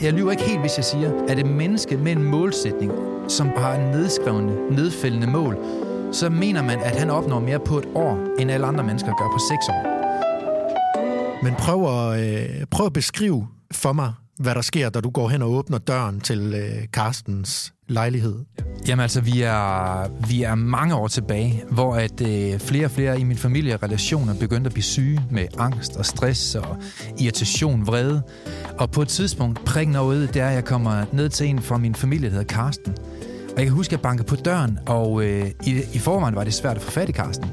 Jeg lyver ikke helt, hvis jeg siger, at et menneske med en målsætning, som har en nedskrevne, nedfældende mål, så mener man, at han opnår mere på et år, end alle andre mennesker gør på seks år. Men prøv at, øh, prøv at beskrive for mig, hvad der sker, da du går hen og åbner døren til øh, Carstens lejlighed. Jamen altså, vi er, vi er mange år tilbage, hvor at øh, flere og flere i min familie relationer begyndte at blive syge med angst og stress og irritation, vrede. Og på et tidspunkt, prikken over det er, at jeg kommer ned til en fra min familie, der hedder Karsten. Og jeg kan huske, at jeg bankede på døren, og øh, i, i forvejen var det svært at få fat i Karsten.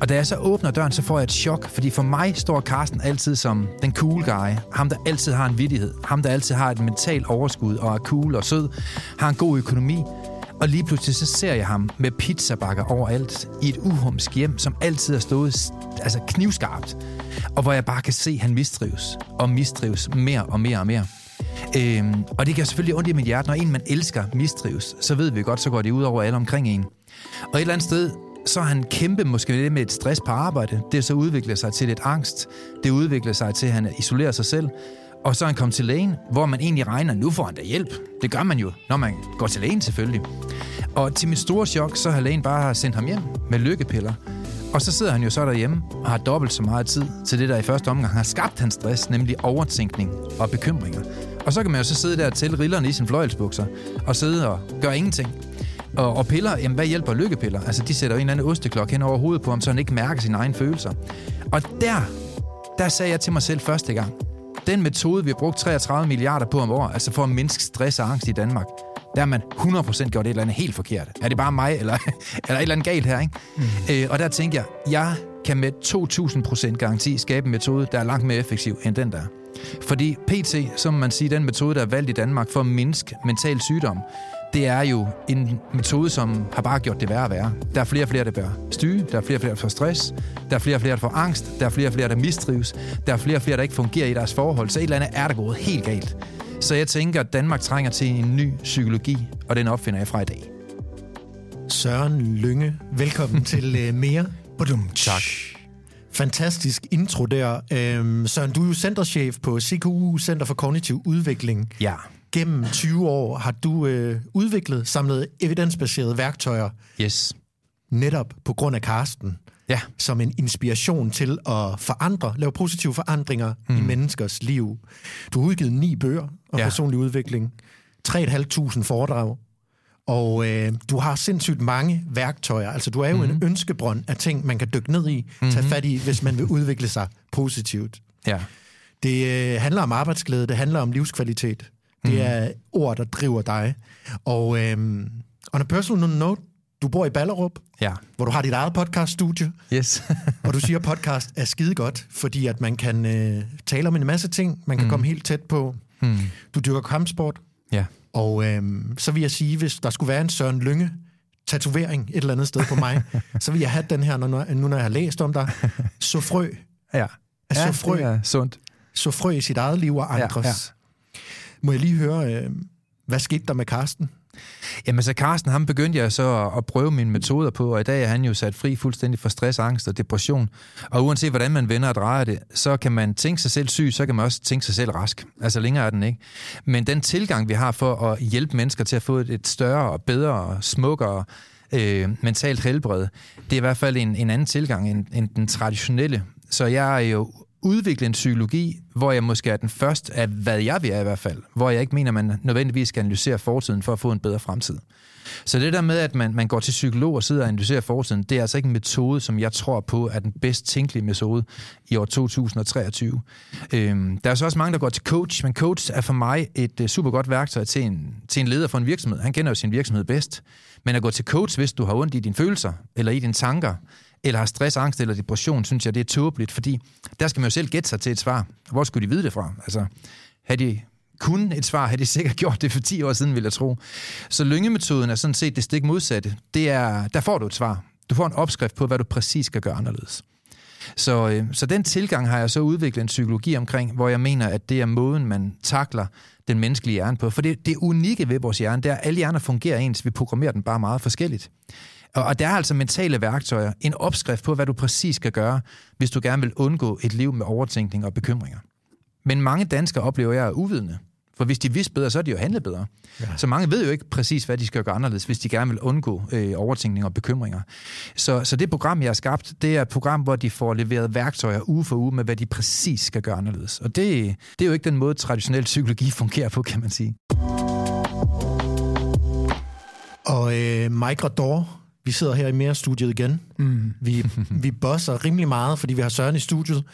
Og da jeg så åbner døren, så får jeg et chok, fordi for mig står Carsten altid som den cool guy. Ham, der altid har en vittighed. Ham, der altid har et mentalt overskud og er cool og sød. Har en god økonomi. Og lige pludselig så ser jeg ham med pizzabakker overalt i et uhumsk hjem, som altid har stået altså knivskarpt. Og hvor jeg bare kan se, at han mistrives. Og mistrives mere og mere og mere. Øhm, og det gør selvfølgelig ondt i mit hjerte. Når en, man elsker, mistrives, så ved vi godt, så går det ud over alle omkring en. Og et eller andet sted, så har han kæmpe måske lidt med et stress på arbejde. Det så udvikler sig til lidt angst. Det udvikler sig til, at han isolerer sig selv. Og så er han kommet til lægen, hvor man egentlig regner, nu får han da hjælp. Det gør man jo, når man går til lægen selvfølgelig. Og til mit store chok, så har lægen bare sendt ham hjem med lykkepiller. Og så sidder han jo så derhjemme og har dobbelt så meget tid til det, der i første omgang har skabt hans stress, nemlig overtænkning og bekymringer. Og så kan man jo så sidde der til rillerne i sin fløjelsbukser og sidde og gøre ingenting. Og, og piller, jamen hvad hjælper lykkepiller? Altså de sætter jo en eller anden osteklokke hen over hovedet på ham, så han ikke mærker sine egne følelser. Og der, der sagde jeg til mig selv første gang, den metode, vi har brugt 33 milliarder på om år, altså for at mindske stress og angst i Danmark, der har man 100% gjort et eller andet helt forkert. Er det bare mig, eller, eller et eller andet galt her, ikke? Mm. Øh, og der tænker jeg, jeg kan med 2000% garanti skabe en metode, der er langt mere effektiv end den der. Fordi PT, som man siger, den metode, der er valgt i Danmark for at mindske mental sygdom, det er jo en metode, som har bare gjort det værre og værre. Der er flere og flere, der bør styre. Der er flere og flere, der får stress. Der er flere og flere, der får angst. Der er flere og flere, der mistrives. Der er flere og flere, der ikke fungerer i deres forhold. Så et eller andet er der gået helt galt. Så jeg tænker, at Danmark trænger til en ny psykologi, og den opfinder jeg fra i dag. Søren Lynge, velkommen til uh, mere. Badum, tak. Fantastisk intro der. Øhm, Søren, du er jo centerchef på CKU, Center for Kognitiv Udvikling. Ja. Gennem 20 år har du øh, udviklet, samlet evidensbaserede værktøjer. Yes. Netop på grund af Karsten. Ja. Som en inspiration til at forandre, lave positive forandringer mm. i menneskers liv. Du har udgivet ni bøger om ja. personlig udvikling. 3.500 foredrag. Og øh, du har sindssygt mange værktøjer. Altså, du er jo mm. en ønskebrønd af ting, man kan dykke ned i, mm. tage fat i, hvis man vil udvikle sig positivt. Ja. Det øh, handler om arbejdsglæde, det handler om livskvalitet. Det mm. er ord, der driver dig. Og øh, on a personal note, du bor i Ballerup, ja. hvor du har dit eget podcaststudie. Yes. og du siger, at podcast er skide godt, fordi at man kan øh, tale om en masse ting. Man kan mm. komme helt tæt på. Mm. Du dyrker kampsport. Ja. Og øh, så vil jeg sige, hvis der skulle være en Søren Lynge tatovering et eller andet sted på mig, så vil jeg have den her, når, nu når jeg har læst om dig. Så frø. Ja. At ja, så frø. det er sundt. Så frø i sit eget liv og andres. Ja, ja. Må jeg lige høre, øh, hvad skete der med Karsten? Jamen så Carsten, ham begyndte jeg så at prøve mine metoder på, og i dag er han jo sat fri fuldstændig for stress, angst og depression. Og uanset hvordan man vender og drejer det, så kan man tænke sig selv syg, så kan man også tænke sig selv rask. Altså længere er den ikke. Men den tilgang, vi har for at hjælpe mennesker til at få et større og bedre og smukkere øh, mentalt helbred, det er i hvert fald en, en anden tilgang end, end den traditionelle. Så jeg er jo udvikle en psykologi, hvor jeg måske er den første af, hvad jeg vil er i hvert fald, hvor jeg ikke mener, man nødvendigvis skal analysere fortiden for at få en bedre fremtid. Så det der med, at man, man går til psykolog og sidder og analyserer fortiden, det er altså ikke en metode, som jeg tror på er den bedst tænkelige metode i år 2023. Øhm, der er så også mange, der går til coach, men coach er for mig et øh, uh, super godt værktøj til en, til en leder for en virksomhed. Han kender jo sin virksomhed bedst. Men at gå til coach, hvis du har ondt i dine følelser, eller i dine tanker, eller har stress, angst eller depression, synes jeg, det er tåbeligt, fordi der skal man jo selv gætte sig til et svar. Hvor skulle de vide det fra? Altså, havde de kun et svar, havde de sikkert gjort det for 10 år siden, vil jeg tro. Så lyngemetoden er sådan set det stik modsatte. Det er, der får du et svar. Du får en opskrift på, hvad du præcis skal gøre anderledes. Så, øh, så den tilgang har jeg så udviklet en psykologi omkring, hvor jeg mener, at det er måden, man takler den menneskelige hjerne på. For det, det unikke ved vores hjerne, det er, at alle hjerner fungerer ens. Vi programmerer den bare meget forskelligt. Og, og der er altså mentale værktøjer, en opskrift på, hvad du præcis skal gøre, hvis du gerne vil undgå et liv med overtænkning og bekymringer. Men mange danskere oplever jeg er uvidende. For hvis de vidste bedre, så er de jo handlet bedre. Ja. Så mange ved jo ikke præcis, hvad de skal gøre anderledes, hvis de gerne vil undgå øh, overtænkning og bekymringer. Så, så det program, jeg har skabt, det er et program, hvor de får leveret værktøjer uge for uge med, hvad de præcis skal gøre anderledes. Og det, det er jo ikke den måde, traditionel psykologi fungerer på, kan man sige. Og øh, Mike Rador, vi sidder her i mere studiet igen. Mm. Vi, vi bosser rimelig meget, fordi vi har Søren i studiet.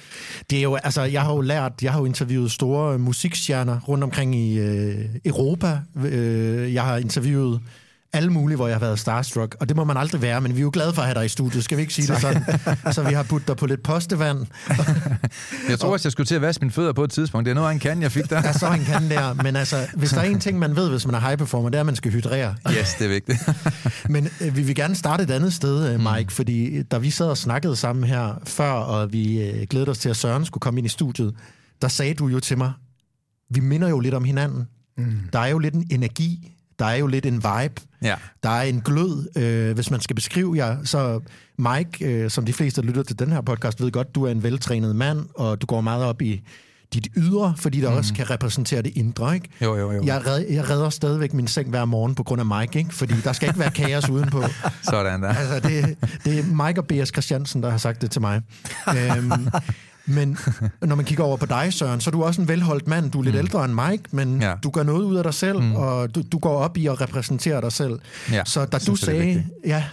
Det er jo, altså, jeg har jo lært, jeg har jo interviewet store musikstjerner rundt omkring i øh, Europa. Øh, jeg har interviewet alle mulige, hvor jeg har været starstruck, og det må man aldrig være, men vi er jo glade for at have dig i studiet, skal vi ikke sige det sådan? Så vi har budt dig på lidt postevand. jeg tror også, jeg skulle til at vaske mine fødder på et tidspunkt. Det er noget en kan, jeg fik der. Ja, så en kan der, men altså, hvis der er en ting, man ved, hvis man er high performer, det er, at man skal hydrere. Yes, det er vigtigt. men øh, vi vil gerne starte et andet sted, øh, mm. Mike, mm. fordi da vi sad og snakkede sammen her før, og vi øh, glædede os til, at Søren skulle komme ind i studiet, der sagde du jo til mig, vi minder jo lidt om hinanden. Mm. Der er jo lidt en energi der er jo lidt en vibe. Ja. Der er en glød. Øh, hvis man skal beskrive jer, så Mike, øh, som de fleste, der lytter til den her podcast, ved godt, du er en veltrænet mand, og du går meget op i dit ydre, fordi der mm. også kan repræsentere det indre. Ikke? Jo, jo, jo. Jeg, red, jeg redder stadigvæk min seng hver morgen på grund af Mike, ikke? fordi der skal ikke være kaos udenpå. Sådan der. Altså, det, det er Mike og B.S. Christiansen, der har sagt det til mig. øhm, men når man kigger over på dig, Søren, så er du også en velholdt mand. Du er lidt mm. ældre end Mike, men ja. du gør noget ud af dig selv, mm. og du, du går op i at repræsentere dig selv. Ja, så da du sagde, ja,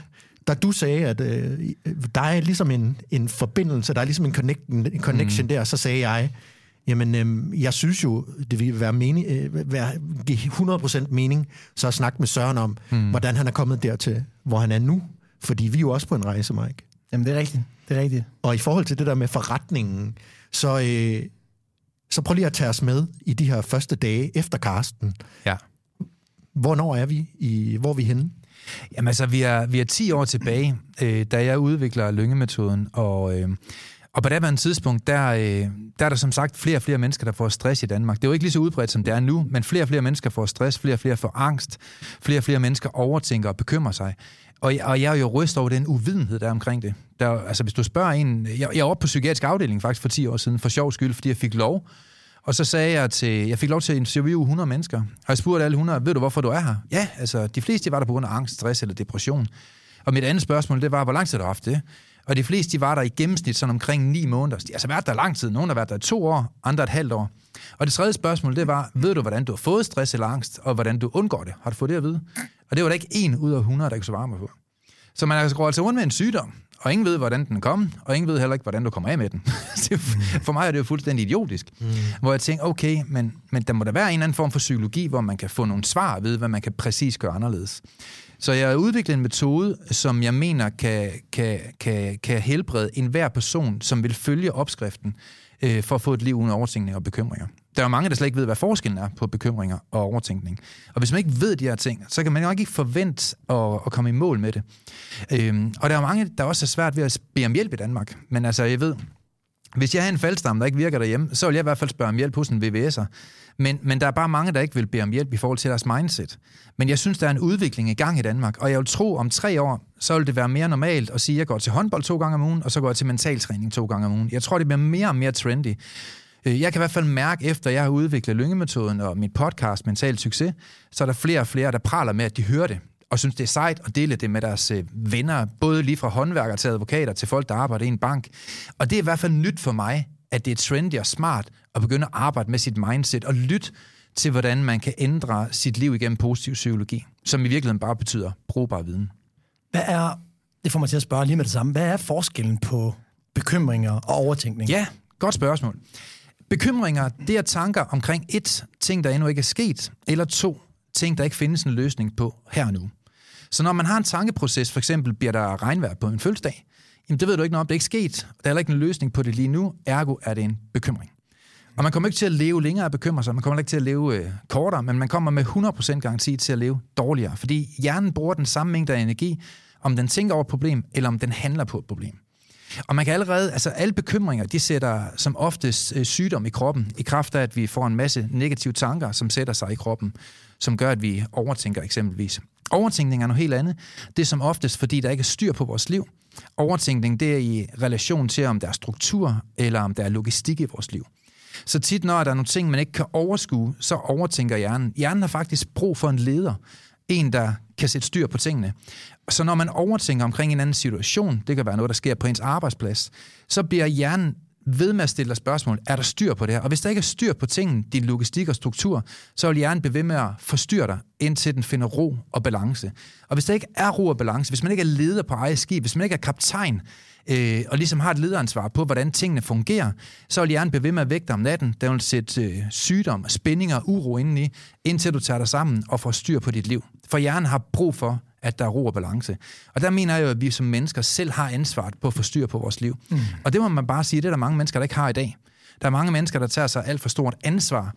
da du sagde, at øh, der er ligesom en, en forbindelse, der er ligesom en, connect, en connection mm. der, så sagde jeg, jamen, øh, jeg synes jo, det vil være mening, øh, være, give 100% mening, så at snakke med Søren om, mm. hvordan han er kommet dertil, hvor han er nu. Fordi vi er jo også på en rejse, Mike. Jamen, det er rigtigt. Det er rigtigt. Og i forhold til det der med forretningen, så, øh, så prøv lige at tage os med i de her første dage efter Karsten. Ja. Hvornår er vi? I, hvor er vi henne? Jamen altså, vi er, vi er 10 år tilbage, øh, da jeg udvikler lyngemetoden, og... Øh, og på det tidspunkt, der, øh, der er der som sagt flere og flere mennesker, der får stress i Danmark. Det er jo ikke lige så udbredt, som det er nu, men flere og flere mennesker får stress, flere og flere får angst, flere og flere mennesker overtænker og bekymrer sig. Og, og jeg er jo ryst over den uvidenhed, der er omkring det. Der, altså, hvis du spørger en... Jeg, jeg var oppe på psykiatrisk afdeling faktisk for 10 år siden, for sjov skyld, fordi jeg fik lov. Og så sagde jeg til... Jeg fik lov til at interviewe 100 mennesker. Og jeg spurgte alle 100, ved du, hvorfor du er her? Ja, altså, de fleste var der på grund af angst, stress eller depression. Og mit andet spørgsmål, det var, hvor lang tid har du haft det? Og de fleste, de var der i gennemsnit sådan omkring 9 måneder. De har altså været der lang tid. Nogle har været der i to år, andre et halvt år. Og det tredje spørgsmål, det var, ved du, hvordan du har fået stress eller angst, og hvordan du undgår det? Har du fået det at vide? Og det var der ikke en ud af 100, der kunne svare mig på. Så man altså går altså rundt med en sygdom, og ingen ved, hvordan den kommer, og ingen ved heller ikke, hvordan du kommer af med den. for mig er det jo fuldstændig idiotisk. Mm. Hvor jeg tænker, okay, men, men der må der være en eller anden form for psykologi, hvor man kan få nogle svar ved, hvad man kan præcis gøre anderledes. Så jeg har udviklet en metode, som jeg mener kan, kan, kan, kan helbrede enhver person, som vil følge opskriften øh, for at få et liv uden overtænkning og bekymringer. Der er jo mange, der slet ikke ved, hvad forskellen er på bekymringer og overtænkning. Og hvis man ikke ved de her ting, så kan man jo ikke forvente at, at komme i mål med det. Øhm, og der er mange, der også er svært ved at bede om hjælp i Danmark. Men altså, jeg ved, hvis jeg har en faldstamme, der ikke virker derhjemme, så vil jeg i hvert fald spørge om hjælp hos en VVS'er. Men, men der er bare mange, der ikke vil bede om hjælp i forhold til deres mindset. Men jeg synes, der er en udvikling i gang i Danmark, og jeg vil tro, om tre år, så vil det være mere normalt at sige, at jeg går til håndbold to gange om ugen, og så går jeg til mentaltræning to gange om ugen. Jeg tror, det bliver mere og mere trendy. Øh, jeg kan i hvert fald mærke, efter jeg har udviklet lyngemetoden og mit podcast Mental Succes, så er der flere og flere, der praler med, at de hører det og synes, det er sejt at dele det med deres øh, venner, både lige fra håndværkere til advokater til folk, der arbejder i en bank. Og det er i hvert fald nyt for mig, at det er trendy og smart at begynde at arbejde med sit mindset og lytte til, hvordan man kan ændre sit liv igennem positiv psykologi, som i virkeligheden bare betyder brugbar viden. Hvad er, det får mig til at spørge lige med det samme, hvad er forskellen på bekymringer og overtænkning? Ja, godt spørgsmål. Bekymringer, det er tanker omkring et, ting der endnu ikke er sket, eller to, ting der ikke findes en løsning på her og nu. Så når man har en tankeproces, for eksempel bliver der regnvejr på en fødselsdag, jamen det ved du ikke noget om, det er ikke sket, der er heller ikke en løsning på det lige nu, ergo er det en bekymring. Og man kommer ikke til at leve længere af bekymre sig, man kommer ikke til at leve øh, kortere, men man kommer med 100% garanti til at leve dårligere, fordi hjernen bruger den samme mængde af energi, om den tænker over et problem, eller om den handler på et problem. Og man kan allerede, altså alle bekymringer, de sætter som oftest øh, sygdom i kroppen, i kraft af, at vi får en masse negative tanker, som sætter sig i kroppen, som gør, at vi overtænker eksempelvis. Overtænkning er noget helt andet. Det er som oftest, fordi der ikke er styr på vores liv. Overtænkning, det er i relation til, om der er struktur, eller om der er logistik i vores liv. Så tit, når der er nogle ting, man ikke kan overskue, så overtænker hjernen. Hjernen har faktisk brug for en leder. En, der kan sætte styr på tingene. Så når man overtænker omkring en anden situation, det kan være noget, der sker på ens arbejdsplads, så bliver hjernen ved med at stille dig spørgsmål, er der styr på det her? Og hvis der ikke er styr på tingene, din logistik og struktur, så vil hjernen blive ved med at forstyrre dig, indtil den finder ro og balance. Og hvis der ikke er ro og balance, hvis man ikke er leder på eget skib, hvis man ikke er kaptajn, øh, og ligesom har et lederansvar på, hvordan tingene fungerer, så vil hjernen blive ved med at vægte om natten. Der vil sætte øh, sygdom, spændinger og uro indeni, indtil du tager dig sammen og får styr på dit liv. For hjernen har brug for, at der er ro og balance. Og der mener jeg jo, at vi som mennesker selv har ansvaret på at få styr på vores liv. Mm. Og det må man bare sige, det er der mange mennesker, der ikke har i dag. Der er mange mennesker, der tager sig alt for stort ansvar.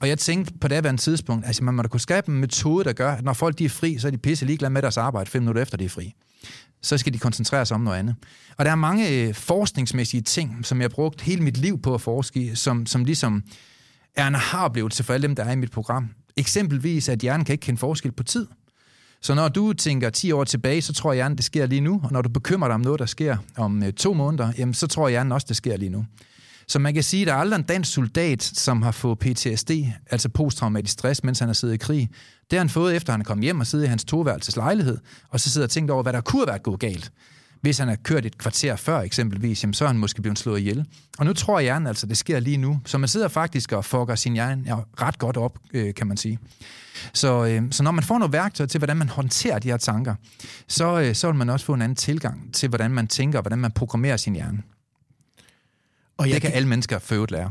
Og jeg tænkte på det en tidspunkt, altså man må da kunne skabe en metode, der gør, at når folk de er fri, så er de pisse ligeglade med deres arbejde fem minutter efter, de er fri så skal de koncentrere sig om noget andet. Og der er mange øh, forskningsmæssige ting, som jeg har brugt hele mit liv på at forske i, som, som ligesom er en aha-oplevelse for alle dem, der er i mit program. Eksempelvis, at hjernen kan ikke kende forskel på tid. Så når du tænker 10 år tilbage, så tror hjernen, det sker lige nu. Og når du bekymrer dig om noget, der sker om øh, to måneder, jamen, så tror hjernen også, det sker lige nu. Så man kan sige, at der er aldrig en dansk soldat, som har fået PTSD, altså posttraumatisk stress, mens han har siddet i krig. Det har han fået, efter han er kommet hjem og siddet i hans toværelses lejlighed, og så sidder og tænkt over, hvad der kunne have været gået galt. Hvis han har kørt et kvarter før eksempelvis, jamen, så er han måske blevet slået ihjel. Og nu tror jeg altså, det sker lige nu. Så man sidder faktisk og fucker sin hjerne ja, ret godt op, øh, kan man sige. Så, øh, så når man får noget værktøj til, hvordan man håndterer de her tanker, så, øh, så vil man også få en anden tilgang til, hvordan man tænker, og hvordan man programmerer sin hjerne. Og jeg det kan alle mennesker for lære.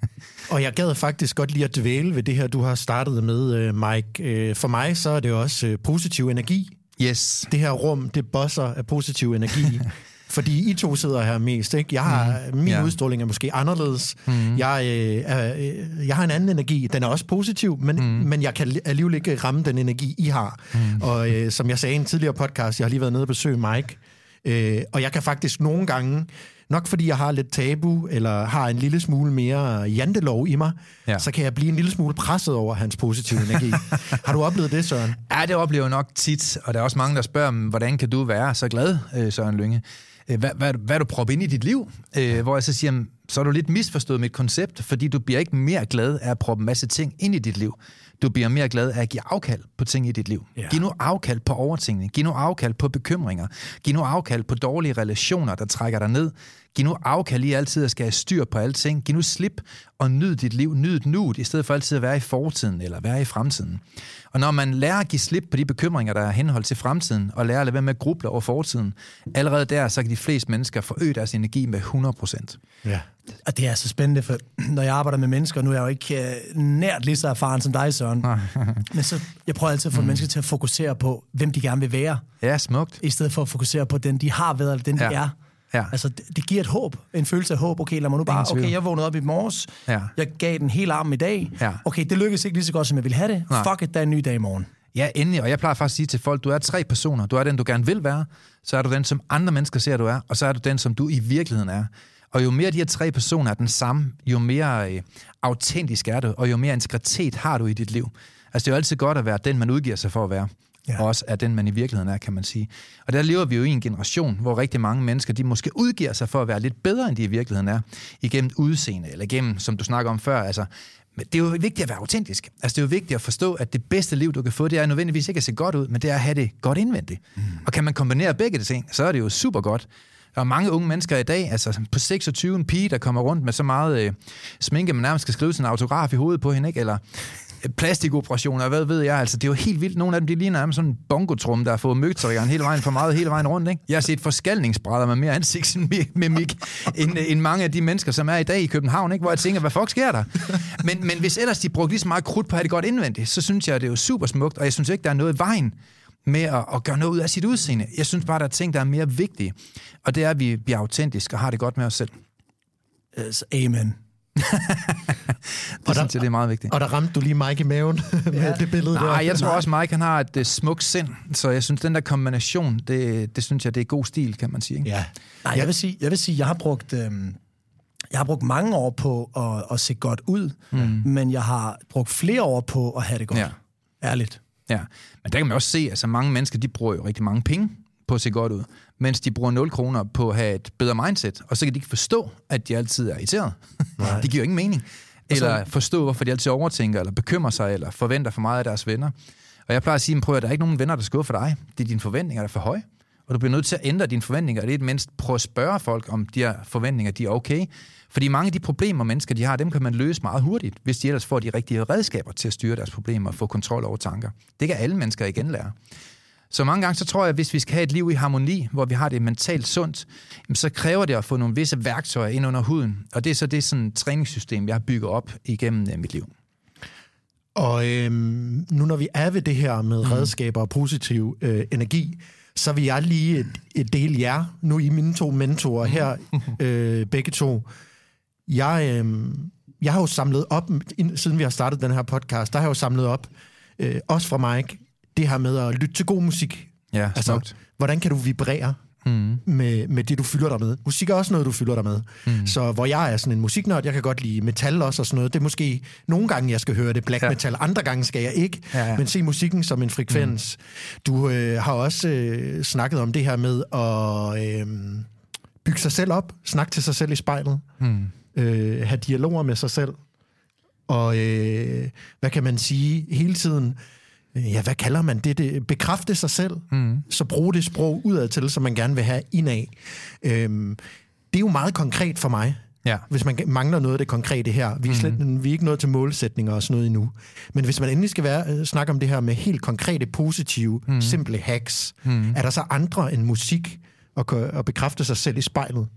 og jeg gad faktisk godt lige at dvæle ved det her, du har startet med, øh, Mike. Øh, for mig så er det også øh, positiv energi. Yes. Det her rum, det bosser af positiv energi. Fordi I to sidder her mest, ikke? Jeg har, mm. Min yeah. udstråling er måske anderledes. Mm. Jeg, øh, øh, jeg har en anden energi. Den er også positiv, men, mm. men jeg kan alligevel ikke ramme den energi, I har. Mm. Og øh, som jeg sagde i en tidligere podcast, jeg har lige været nede og besøge Mike, øh, og jeg kan faktisk nogle gange nok fordi jeg har lidt tabu, eller har en lille smule mere jantelov i mig, ja. så kan jeg blive en lille smule presset over hans positive energi. har du oplevet det, Søren? Ja, det oplever jeg nok tit, og der er også mange, der spørger, hvordan kan du være så glad, øh, Søren Lynge? Øh, hvad, hvad, hvad du proppet ind i dit liv? Øh, hvor jeg så siger, så er du lidt misforstået mit koncept, fordi du bliver ikke mere glad af at proppe en masse ting ind i dit liv du bliver mere glad af at give afkald på ting i dit liv. Ja. Giv nu afkald på overtingene. Giv nu afkald på bekymringer. Giv nu afkald på dårlige relationer, der trækker dig ned. Giv nu afkald i altid at skal have styr på alting. Giv nu slip og nyd dit liv. Nyd nu, i stedet for altid at være i fortiden eller være i fremtiden. Og når man lærer at give slip på de bekymringer, der er henhold til fremtiden, og lærer at lade være med at gruble over fortiden, allerede der, så kan de fleste mennesker forøge deres energi med 100%. Ja. Og det er så spændende, for når jeg arbejder med mennesker, nu er jeg jo ikke uh, nært lige så erfaren som dig, Søren, men så jeg prøver altid at få mm. mennesker til at fokusere på, hvem de gerne vil være. Ja, smukt. I stedet for at fokusere på den, de har været, eller den, ja. de er. Ja. Altså, det, det giver et håb, en følelse af håb. Okay, lad mig nu bare, okay, jeg vågnede op i morges, ja. jeg gav den hele arm i dag. Ja. Okay, det lykkedes ikke lige så godt, som jeg ville have det. Nej. Fuck it, der er en ny dag i morgen. Ja, endelig. Og jeg plejer faktisk at sige til folk, du er tre personer. Du er den, du gerne vil være, så er du den, som andre mennesker ser, du er, og så er du den, som du i virkeligheden er. Og jo mere de her tre personer er den samme, jo mere øh, autentisk er du, og jo mere integritet har du i dit liv. Altså, det er jo altid godt at være den, man udgiver sig for at være. Ja. Og også er den, man i virkeligheden er, kan man sige. Og der lever vi jo i en generation, hvor rigtig mange mennesker, de måske udgiver sig for at være lidt bedre, end de i virkeligheden er, igennem udseende, eller igennem, som du snakker om før, altså men det er jo vigtigt at være autentisk. Altså, det er jo vigtigt at forstå, at det bedste liv, du kan få, det er nødvendigvis ikke at se godt ud, men det er at have det godt indvendigt. Mm. Og kan man kombinere begge de ting, så er det jo super godt. Der er mange unge mennesker i dag, altså på 26, en pige, der kommer rundt med så meget øh, sminke, man nærmest skal skrive sin autograf i hovedet på hende, ikke? eller plastikoperationer, hvad ved jeg. Altså, det er jo helt vildt. Nogle af dem, de ligner nærmest sådan en bongotrum, der har fået møgtriggeren hele vejen for meget, hele vejen rundt. Ikke? Jeg har set forskalningsbrædder med mere ansigtsmimik end, end mange af de mennesker, som er i dag i København, ikke? hvor jeg tænker, hvad fuck sker der? Men, men hvis ellers de brugte lige så meget krudt på at have det godt indvendigt, så synes jeg, det er jo super smukt, og jeg synes ikke, der er noget i vejen med at, at gøre noget ud af sit udseende. Jeg synes bare, der er ting, der er mere vigtige, og det er, at vi bliver autentiske og har det godt med os selv. Yes, amen. det og der, synes jeg, det er meget vigtigt. Og der ramte du lige Mike i maven med ja. det billede Nej, der. jeg tror også, Mike han har et uh, smukt sind, så jeg synes, den der kombination, det, det synes jeg, det er god stil, kan man sige. Ikke? Ja. Nej, jeg vil sige, jeg vil sige, jeg har brugt... Øhm, jeg har brugt mange år på at, at se godt ud, mm. men jeg har brugt flere år på at have det godt. Ja. Ærligt. Ja, men der kan man også se, at altså, mange mennesker, de bruger jo rigtig mange penge på at se godt ud, mens de bruger 0 kroner på at have et bedre mindset, og så kan de ikke forstå, at de altid er irriteret. det giver jo ingen mening. Eller forstå, hvorfor de altid overtænker, eller bekymrer sig, eller forventer for meget af deres venner. Og jeg plejer at sige, prøv at der er ikke nogen venner, der skal for dig. Det er dine forventninger, der er for høje. Og du bliver nødt til at ændre dine forventninger. Det er et mindst prøve at spørge folk, om de her forventninger de er okay. Fordi mange af de problemer, mennesker de har, dem kan man løse meget hurtigt, hvis de ellers får de rigtige redskaber til at styre deres problemer og få kontrol over tanker. Det kan alle mennesker igen lære. Så mange gange, så tror jeg, at hvis vi skal have et liv i harmoni, hvor vi har det mentalt sundt, så kræver det at få nogle visse værktøjer ind under huden. Og det er så det sådan træningssystem, jeg har bygget op igennem øh, mit liv. Og øhm, nu når vi er ved det her med mm. redskaber og positiv øh, energi, så vil jeg lige et, et del jer, nu i mine to mentorer her, øh, begge to. Jeg, øh, jeg har jo samlet op, siden vi har startet den her podcast, der har jeg jo samlet op, øh, også fra Mike, det her med at lytte til god musik. Ja, altså, smukt. hvordan kan du vibrere mm. med, med det, du fylder dig med? Musik er også noget, du fylder dig med. Mm. Så hvor jeg er sådan en musiknørd, jeg kan godt lide metal også og sådan noget. Det er måske nogle gange, jeg skal høre det black ja. metal, andre gange skal jeg ikke. Ja, ja. Men se musikken som en frekvens. Mm. Du øh, har også øh, snakket om det her med at øh, bygge sig selv op, snakke til sig selv i spejlet, mm. øh, have dialoger med sig selv. Og øh, hvad kan man sige, hele tiden ja, hvad kalder man det? det bekræfte sig selv, mm. så bruge det sprog udad til, som man gerne vil have indad. Øhm, det er jo meget konkret for mig, ja. hvis man mangler noget af det konkrete her. Vi er, slet, mm. vi er ikke nået til målsætninger og sådan noget endnu. Men hvis man endelig skal være, øh, snakke om det her med helt konkrete, positive, mm. simple hacks, mm. er der så andre end musik at, at bekræfte sig selv i spejlet?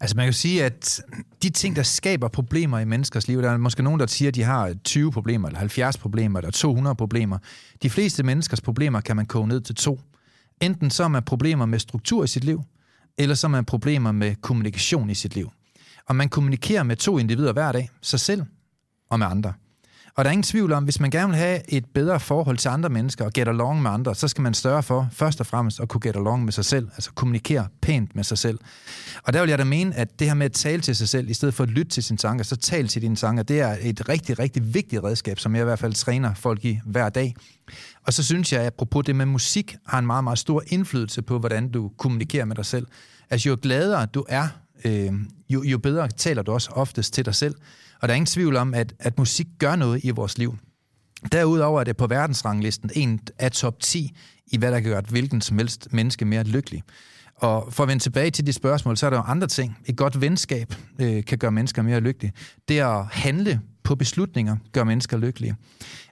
Altså man kan jo sige, at de ting, der skaber problemer i menneskers liv, der er måske nogen, der siger, at de har 20 problemer, eller 70 problemer, eller 200 problemer. De fleste menneskers problemer kan man koge ned til to. Enten så er man problemer med struktur i sit liv, eller så er man problemer med kommunikation i sit liv. Og man kommunikerer med to individer hver dag, sig selv og med andre. Og der er ingen tvivl om, hvis man gerne vil have et bedre forhold til andre mennesker og get along med andre, så skal man større for først og fremmest at kunne get along med sig selv, altså kommunikere pænt med sig selv. Og der vil jeg da mene, at det her med at tale til sig selv, i stedet for at lytte til sine tanker, så tal til dine tanker, det er et rigtig, rigtig vigtigt redskab, som jeg i hvert fald træner folk i hver dag. Og så synes jeg, at apropos det med musik, har en meget, meget stor indflydelse på, hvordan du kommunikerer med dig selv. Altså jo gladere du er, øh, jo, jo bedre taler du også oftest til dig selv. Og der er ingen tvivl om, at, at musik gør noget i vores liv. Derudover er det på verdensranglisten en af top 10 i, hvad der kan gøre et hvilken som helst menneske mere lykkelig. Og for at vende tilbage til de spørgsmål, så er der jo andre ting. Et godt venskab øh, kan gøre mennesker mere lykkelige. Det at handle på beslutninger gør mennesker lykkelige.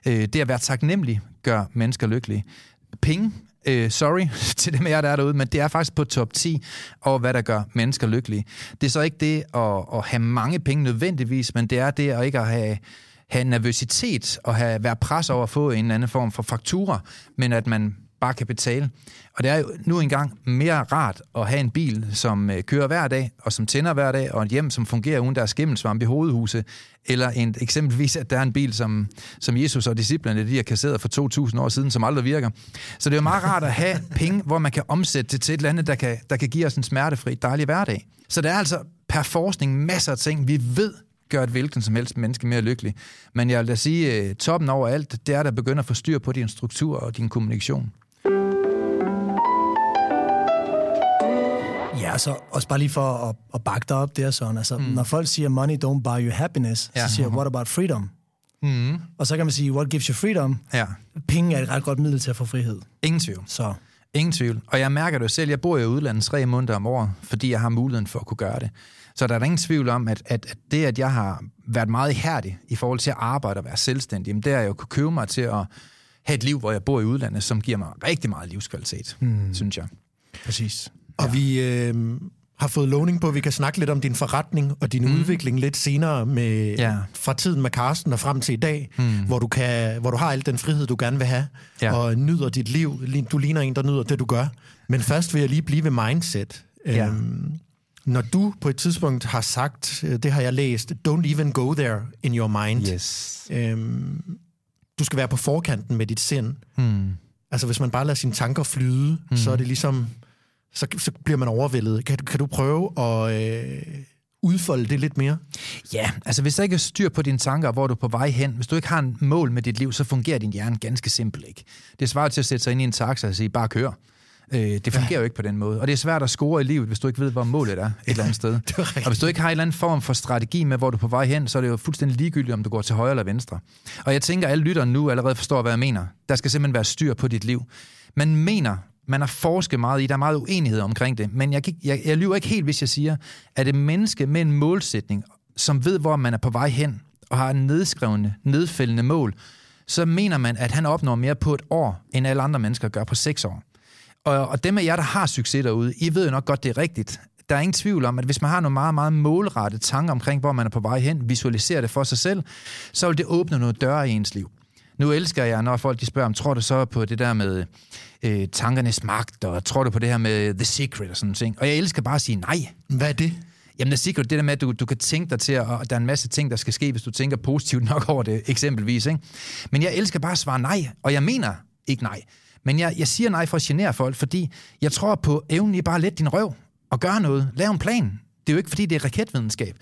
Øh, det at være taknemmelig gør mennesker lykkelige. Penge øh, sorry til dem af der er derude, men det er faktisk på top 10 over, hvad der gør mennesker lykkelige. Det er så ikke det at, at have mange penge nødvendigvis, men det er det at ikke at have, have nervøsitet og have, være pres over at få en eller anden form for faktura, men at man bare kan betale. Og det er jo nu engang mere rart at have en bil, som øh, kører hver dag, og som tænder hver dag, og et hjem, som fungerer uden der er skimmelsvamp i hovedhuset, eller en, eksempelvis, at der er en bil, som, som Jesus og disciplerne de har kasseret for 2.000 år siden, som aldrig virker. Så det er jo meget rart at have penge, hvor man kan omsætte det til et eller andet, der kan, der kan give os en smertefri, dejlig hverdag. Så der er altså per forskning masser af ting, vi ved gør et hvilken som helst menneske mere lykkelig. Men jeg vil da sige, øh, toppen over alt, det er, at begynde at få styr på din struktur og din kommunikation. Ja, så også bare lige for at, at bakke dig op der, sådan. Altså, mm. Når folk siger, money don't buy you happiness, ja. så siger jeg, what about freedom? Mm. Og så kan man sige, what gives you freedom? Ja. Penge er et ret godt middel til at få frihed. Ingen tvivl. Så. Ingen tvivl. Og jeg mærker det jo selv. Jeg bor i udlandet tre måneder om året, fordi jeg har muligheden for at kunne gøre det. Så der er der ingen tvivl om, at, at, at det, at jeg har været meget ihærdig i forhold til at arbejde og være selvstændig, jamen det er jo kunne købe mig til at have et liv, hvor jeg bor i udlandet, som giver mig rigtig meget livskvalitet, hmm. synes jeg. Præcis. Og ja. vi øh, har fået lovning på, at vi kan snakke lidt om din forretning og din mm. udvikling lidt senere med ja. fra tiden med Karsten og frem til i dag, mm. hvor du kan, hvor du har al den frihed du gerne vil have ja. og nyder dit liv. Du ligner en der nyder det du gør. Men først vil jeg lige blive ved mindset. Ja. Øhm, når du på et tidspunkt har sagt, øh, det har jeg læst, don't even go there in your mind. Yes. Øhm, du skal være på forkanten med dit sind. Mm. Altså hvis man bare lader sine tanker flyde, mm. så er det ligesom, så, så bliver man overvældet. Kan, kan du prøve at øh, udfolde det lidt mere? Ja, altså hvis der ikke er styr på dine tanker, hvor du er på vej hen, hvis du ikke har en mål med dit liv, så fungerer din hjerne ganske simpelt ikke. Det svarer til at sætte sig ind i en taxa og sige, bare kør. Øh, det fungerer ja. jo ikke på den måde. Og det er svært at score i livet, hvis du ikke ved, hvor målet er et eller andet sted. og hvis du ikke har en eller anden form for strategi med, hvor du er på vej hen, så er det jo fuldstændig ligegyldigt, om du går til højre eller venstre. Og jeg tænker, at alle lyttere nu allerede forstår, hvad jeg mener. Der skal simpelthen være styr på dit liv. Man mener, man har forsket meget i, der er meget uenighed omkring det, men jeg, jeg, jeg lyver ikke helt, hvis jeg siger, at et menneske med en målsætning, som ved, hvor man er på vej hen, og har en nedskrevne, nedfældende mål, så mener man, at han opnår mere på et år, end alle andre mennesker gør på seks år. Og, og dem af jer, der har succes derude, I ved jo nok godt, det er rigtigt. Der er ingen tvivl om, at hvis man har nogle meget, meget målrettede tanker omkring, hvor man er på vej hen, visualiserer det for sig selv, så vil det åbne nogle døre i ens liv. Nu elsker jeg, når folk de spørger, om tror du så på det der med øh, tankernes magt, og tror du på det her med The Secret og sådan ting. Og jeg elsker bare at sige nej. Hvad er det? Jamen, The Secret, det der med, at du, du kan tænke dig til, og der er en masse ting, der skal ske, hvis du tænker positivt nok over det, eksempelvis. Ikke? Men jeg elsker bare at svare nej, og jeg mener ikke nej. Men jeg, jeg siger nej for at genere folk, fordi jeg tror på evnen i bare at lette din røv og gøre noget. Lav en plan. Det er jo ikke, fordi det er raketvidenskab.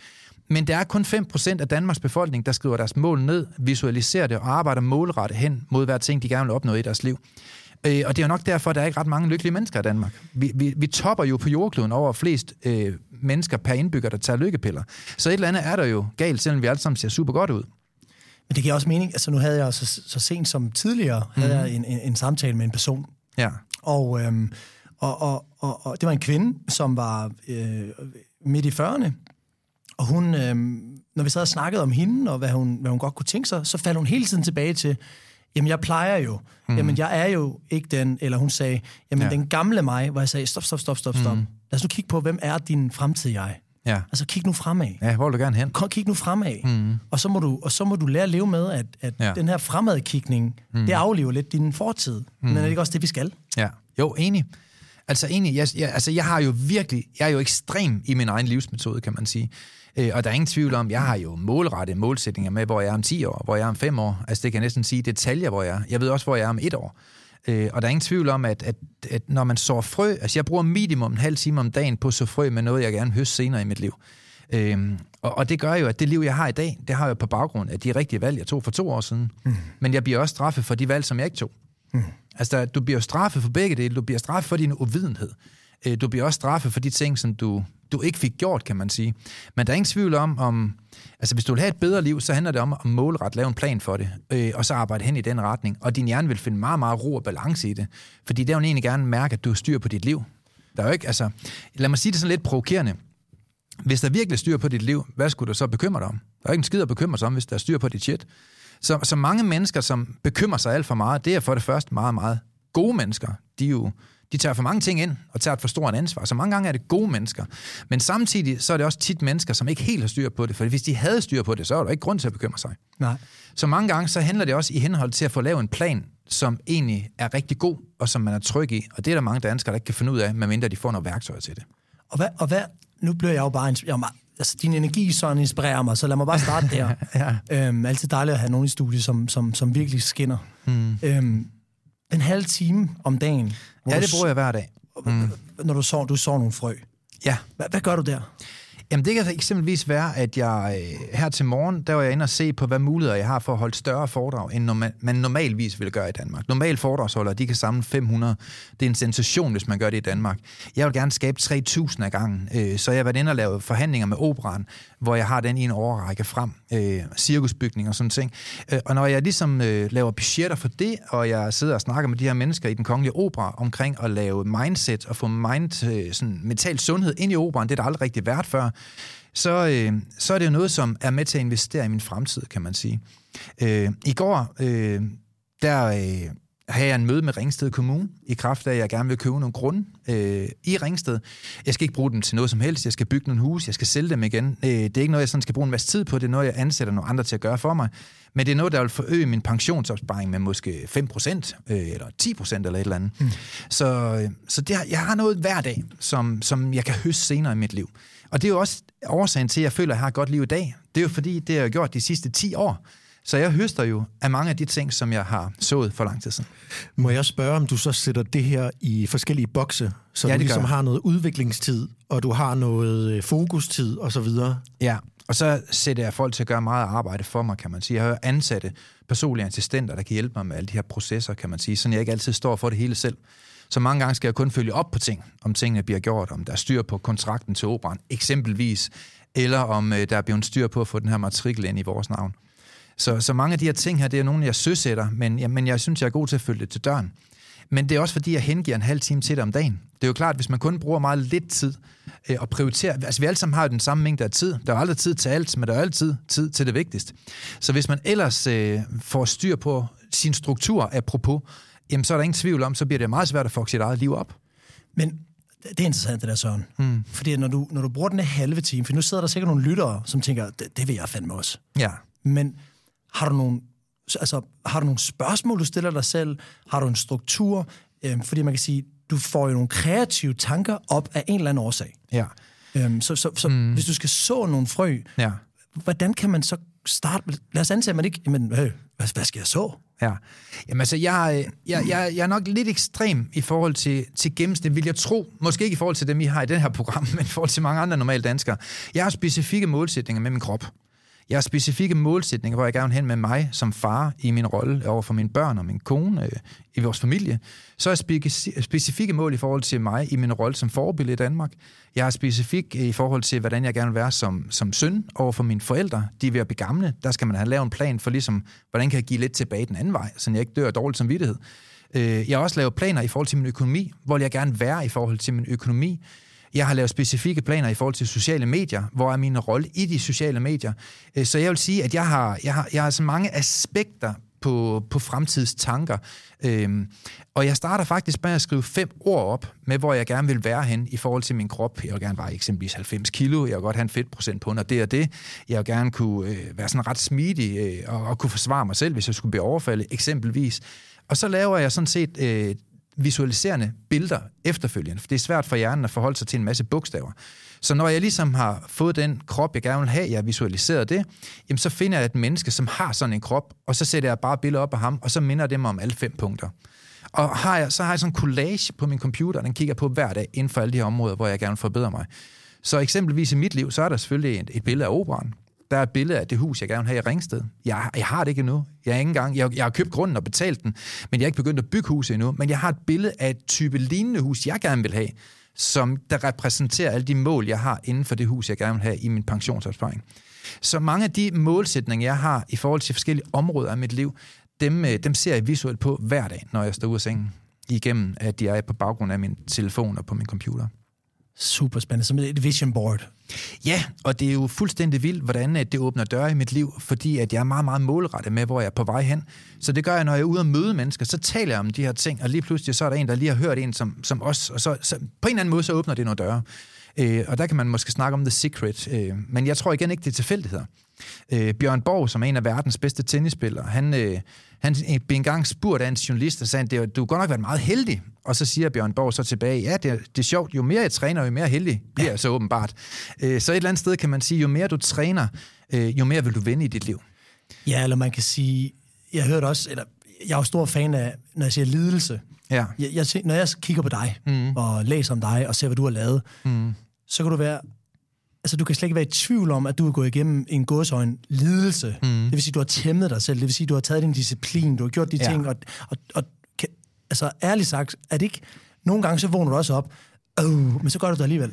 Men der er kun 5% af Danmarks befolkning, der skriver deres mål ned, visualiserer det og arbejder målrettet hen mod hver ting, de gerne vil opnå i deres liv. Øh, og det er jo nok derfor, at der er ikke ret mange lykkelige mennesker i Danmark. Vi, vi, vi topper jo på jordkloden over flest øh, mennesker per indbygger, der tager lykkepiller. Så et eller andet er der jo galt, selvom vi alle sammen ser super godt ud. Men det giver også mening. Altså nu havde jeg så, så sent som tidligere mm-hmm. havde jeg en, en, en samtale med en person. Ja. Og, øhm, og, og, og, og det var en kvinde, som var øh, midt i 40'erne. Og hun, øhm, når vi sad og snakkede om hende, og hvad hun, hvad hun godt kunne tænke sig, så faldt hun hele tiden tilbage til, jamen jeg plejer jo, mm. jamen jeg er jo ikke den, eller hun sagde, jamen ja. den gamle mig, hvor jeg sagde, stop, stop, stop, stop, stop. Mm. Lad os nu kigge på, hvem er din fremtid jeg? Ja. Altså kig nu fremad. Ja, hvor vil du gerne hen? Kig nu fremad. Mm. Og, så må du, og så må du lære at leve med, at, at ja. den her fremadkigning, mm. det aflever lidt din fortid. Mm. Men er det ikke også det, vi skal? Ja, jo, enig. Altså enig, jeg, jeg, altså, jeg har jo virkelig, jeg er jo ekstrem i min egen livsmetode, kan man sige. Øh, og der er ingen tvivl om, jeg har jo målrette målsætninger med, hvor jeg er om 10 år, hvor jeg er om 5 år. Altså det kan jeg næsten sige detaljer, hvor jeg er. Jeg ved også, hvor jeg er om et år. Øh, og der er ingen tvivl om, at, at, at når man sår frø, altså jeg bruger minimum en halv time om dagen på at så frø med noget, jeg gerne høste senere i mit liv. Øh, og, og det gør jo, at det liv, jeg har i dag, det har jeg på baggrund af de rigtige valg, jeg tog for to år siden. Mm. Men jeg bliver også straffet for de valg, som jeg ikke tog. Mm. Altså, der, du bliver straffet for begge dele. Du bliver straffet for din uvidenhed. Øh, du bliver også straffet for de ting, som du, du ikke fik gjort, kan man sige. Men der er ingen tvivl om, om altså hvis du vil have et bedre liv, så handler det om at målret lave en plan for det, øh, og så arbejde hen i den retning. Og din hjerne vil finde meget, meget ro og balance i det. Fordi det vil egentlig gerne mærke, at du styr på dit liv. Der er jo ikke, altså, lad mig sige det sådan lidt provokerende. Hvis der virkelig styr på dit liv, hvad skulle du så bekymre dig om? Der er ikke en skid at bekymre sig om, hvis der er styr på dit shit. Så, så mange mennesker, som bekymrer sig alt for meget, det er for det første meget, meget gode mennesker. De er jo de tager for mange ting ind og tager et for stort ansvar. Så mange gange er det gode mennesker. Men samtidig så er det også tit mennesker, som ikke helt har styr på det. For hvis de havde styr på det, så er der ikke grund til at bekymre sig. Nej. Så mange gange så handler det også i henhold til at få lavet en plan, som egentlig er rigtig god, og som man er tryg i. Og det er der mange danskere, der ikke kan finde ud af, medmindre de får noget værktøj til det. Og hvad, og hvad nu bliver jeg jo bare... Jeg meget, altså, din energi sådan inspirerer mig, så lad mig bare starte der. ja. øhm, altid dejligt at have nogen i studiet, som, som, som virkelig skinner. Mm. Øhm, en halv time om dagen. Ja, det bruger jeg hver dag. Mm. Når du så, du så nogle frø. Ja. Hvad, hvad gør du der? Jamen det kan eksempelvis være, at jeg øh, her til morgen, der var jeg inde og se på, hvad muligheder jeg har for at holde større foredrag, end normal, man normalvis vil gøre i Danmark. Normal foredragsholdere, de kan samle 500. Det er en sensation, hvis man gør det i Danmark. Jeg vil gerne skabe 3.000 af gangen, øh, så jeg har været inde og lave forhandlinger med operan, hvor jeg har den i en overrække frem, øh, cirkusbygning og sådan ting. Øh, og når jeg ligesom øh, laver budgetter for det, og jeg sidder og snakker med de her mennesker i den kongelige opera omkring at lave mindset og få mind, øh, sådan mental sundhed ind i operan, det er der aldrig rigtig været før, så, øh, så er det jo noget, som er med til at investere i min fremtid, kan man sige. Øh, I går, øh, der øh, havde jeg en møde med Ringsted Kommune, i kraft af, at jeg gerne vil købe nogle grunde øh, i Ringsted. Jeg skal ikke bruge dem til noget som helst. Jeg skal bygge nogle huse, jeg skal sælge dem igen. Øh, det er ikke noget, jeg sådan skal bruge en masse tid på. Det er noget, jeg ansætter nogle andre til at gøre for mig. Men det er noget, der vil forøge min pensionsopsparing med måske 5% øh, eller 10% eller et eller andet. Mm. Så, øh, så det, jeg har noget hver dag, som, som jeg kan høste senere i mit liv. Og det er jo også årsagen til, at jeg føler, at jeg har et godt liv i dag. Det er jo fordi, det har jeg gjort de sidste 10 år. Så jeg høster jo af mange af de ting, som jeg har sået for lang tid siden. Må jeg spørge, om du så sætter det her i forskellige bokse, så ja, du ligesom har noget udviklingstid, og du har noget øh, fokustid osv.? Ja, og så sætter jeg folk til at gøre meget arbejde for mig, kan man sige. Jeg har ansatte personlige assistenter, der kan hjælpe mig med alle de her processer, kan man sige, så jeg ikke altid står for det hele selv. Så mange gange skal jeg kun følge op på ting, om tingene bliver gjort, om der er styr på kontrakten til operan, eksempelvis, eller om øh, der er blevet styr på at få den her matrikel ind i vores navn. Så, så mange af de her ting her, det er nogle, jeg søsætter, men, ja, men jeg synes, jeg er god til at følge det til døren. Men det er også fordi, jeg hengiver en halv time til det om dagen. Det er jo klart, hvis man kun bruger meget lidt tid øh, og prioriterer... Altså, vi alle sammen har jo den samme mængde af tid. Der er aldrig tid til alt, men der er altid tid til det vigtigste. Så hvis man ellers øh, får styr på sin struktur, apropos, jamen så er der ingen tvivl om, så bliver det meget svært at få sit eget liv op. Men det er interessant, det der, Søren. Mm. Fordi når du, når du bruger den halve time, for nu sidder der sikkert nogle lyttere, som tænker, det, det vil jeg fandme også. Ja. Men har du nogle, altså, har du nogle spørgsmål, du stiller dig selv? Har du en struktur? Øhm, fordi man kan sige, du får jo nogle kreative tanker op af en eller anden årsag. Ja. Øhm, så så, så mm. hvis du skal så nogle frø, ja. hvordan kan man så starte? Lad os antage, at man ikke... Men, øh, hvad, hvad skal jeg så? Ja. Jamen altså, jeg, jeg, jeg, jeg er nok lidt ekstrem i forhold til, til gennemsnit, vil jeg tro. Måske ikke i forhold til dem, I har i det her program, men i forhold til mange andre normale danskere. Jeg har specifikke målsætninger med min krop. Jeg har specifikke målsætninger, hvor jeg gerne vil hen med mig som far i min rolle over for mine børn og min kone øh, i vores familie. Så har jeg specifikke mål i forhold til mig i min rolle som forbillede i Danmark. Jeg har specifik i forhold til, hvordan jeg gerne vil være som, som søn over for mine forældre. De er ved at blive gamle. Der skal man have lavet en plan for, ligesom, hvordan kan jeg give lidt tilbage den anden vej, så jeg ikke dør dårligt som samvittighed. Øh, jeg har også lavet planer i forhold til min økonomi. Hvor vil jeg gerne være i forhold til min økonomi? Jeg har lavet specifikke planer i forhold til sociale medier. Hvor er min rolle i de sociale medier? Øh, så jeg vil sige, at jeg har, jeg har, jeg har så mange aspekter på, på fremtidstanker. Øhm, og jeg starter faktisk med at skrive fem ord op med, hvor jeg gerne vil være hen i forhold til min krop. Jeg vil gerne veje eksempelvis 90 kilo. Jeg vil godt have en fedtprocent på under det og det. Jeg vil gerne kunne øh, være sådan ret smidig øh, og, og kunne forsvare mig selv, hvis jeg skulle blive overfaldet, eksempelvis. Og så laver jeg sådan set øh, visualiserende billeder efterfølgende, for det er svært for hjernen at forholde sig til en masse bogstaver. Så når jeg ligesom har fået den krop, jeg gerne vil have, jeg har visualiseret det, jamen så finder jeg et menneske, som har sådan en krop, og så sætter jeg bare billeder op af ham, og så minder det mig om alle fem punkter. Og har jeg, så har jeg sådan en collage på min computer, den kigger på hver dag inden for alle de her områder, hvor jeg gerne vil forbedre mig. Så eksempelvis i mit liv, så er der selvfølgelig et, et billede af operan. Der er et billede af det hus, jeg gerne vil have i Ringsted. Jeg, jeg har det ikke endnu. Jeg, er ikke engang, jeg, jeg har købt grunden og betalt den, men jeg er ikke begyndt at bygge huset endnu. Men jeg har et billede af et type lignende hus, jeg gerne vil have, som der repræsenterer alle de mål, jeg har inden for det hus, jeg gerne vil have i min pensionsopsparing. Så mange af de målsætninger, jeg har i forhold til forskellige områder af mit liv, dem, øh, dem ser jeg visuelt på hver dag, når jeg står ud af sengen, igennem at de er på baggrund af min telefon og på min computer. Super spændende, som et vision board. Ja, og det er jo fuldstændig vildt, hvordan det åbner døre i mit liv, fordi at jeg er meget, meget målrettet med, hvor jeg er på vej hen. Så det gør jeg, når jeg er ude og møde mennesker, så taler jeg om de her ting, og lige pludselig så er der en, der lige har hørt en som, som os, og så, så på en eller anden måde, så åbner det nogle døre. Øh, og der kan man måske snakke om The Secret, øh, men jeg tror igen ikke, det er tilfældigheder. Øh, Bjørn Borg, som er en af verdens bedste tennisspillere, han, øh, han blev engang spurgt af en journalist, og sagde, du har godt nok været meget heldig. Og så siger Bjørn Borg så tilbage, ja, det er, det er sjovt, jo mere jeg træner, jo mere heldig bliver jeg så åbenbart. Øh, så et eller andet sted kan man sige, jo mere du træner, øh, jo mere vil du vinde i dit liv. Ja, eller man kan sige, jeg hørte også, eller jeg er jo stor fan af, når jeg siger lidelse. Ja. Jeg, jeg, når jeg kigger på dig, mm. og læser om dig, og ser, hvad du har lavet, mm. så kan du være altså, du kan slet ikke være i tvivl om, at du er gået igennem en godsøjne lidelse. Mm. Det vil sige, du har tæmmet dig selv. Det vil sige, du har taget din disciplin. Du har gjort de ja. ting. Og, og, og kan, altså, ærligt sagt, er det ikke... Nogle gange så vågner du også op, øh, men så gør du det alligevel.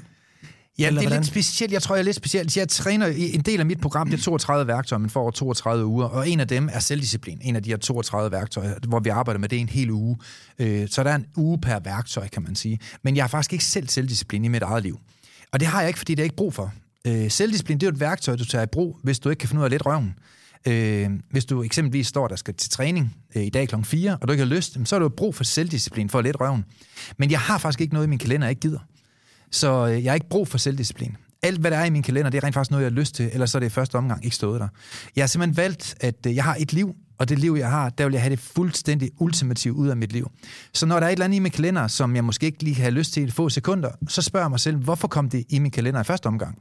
Ja, Eller det er hvordan? lidt specielt. Jeg tror, jeg er lidt specielt. Jeg træner en del af mit program, det er 32 værktøjer, men får over 32 uger, og en af dem er selvdisciplin. En af de her 32 værktøjer, hvor vi arbejder med det en hel uge. Øh, så der er en uge per værktøj, kan man sige. Men jeg har faktisk ikke selv selvdisciplin i mit eget liv. Og det har jeg ikke, fordi det er ikke brug for. Øh, selvdisciplin, det er jo et værktøj, du tager i brug, hvis du ikke kan finde ud af lidt røven. Øh, hvis du eksempelvis står, der skal til træning øh, i dag kl. 4, og du ikke har lyst, så er du brug for selvdisciplin for at lidt røven. Men jeg har faktisk ikke noget i min kalender, jeg ikke gider. Så øh, jeg har ikke brug for selvdisciplin. Alt, hvad der er i min kalender, det er rent faktisk noget, jeg har lyst til, eller så er det i første omgang ikke stået der. Jeg har simpelthen valgt, at øh, jeg har et liv, og det liv, jeg har, der vil jeg have det fuldstændig ultimativt ud af mit liv. Så når der er et eller andet i min kalender, som jeg måske ikke lige har lyst til i få sekunder, så spørger jeg mig selv, hvorfor kom det i min kalender i første omgang?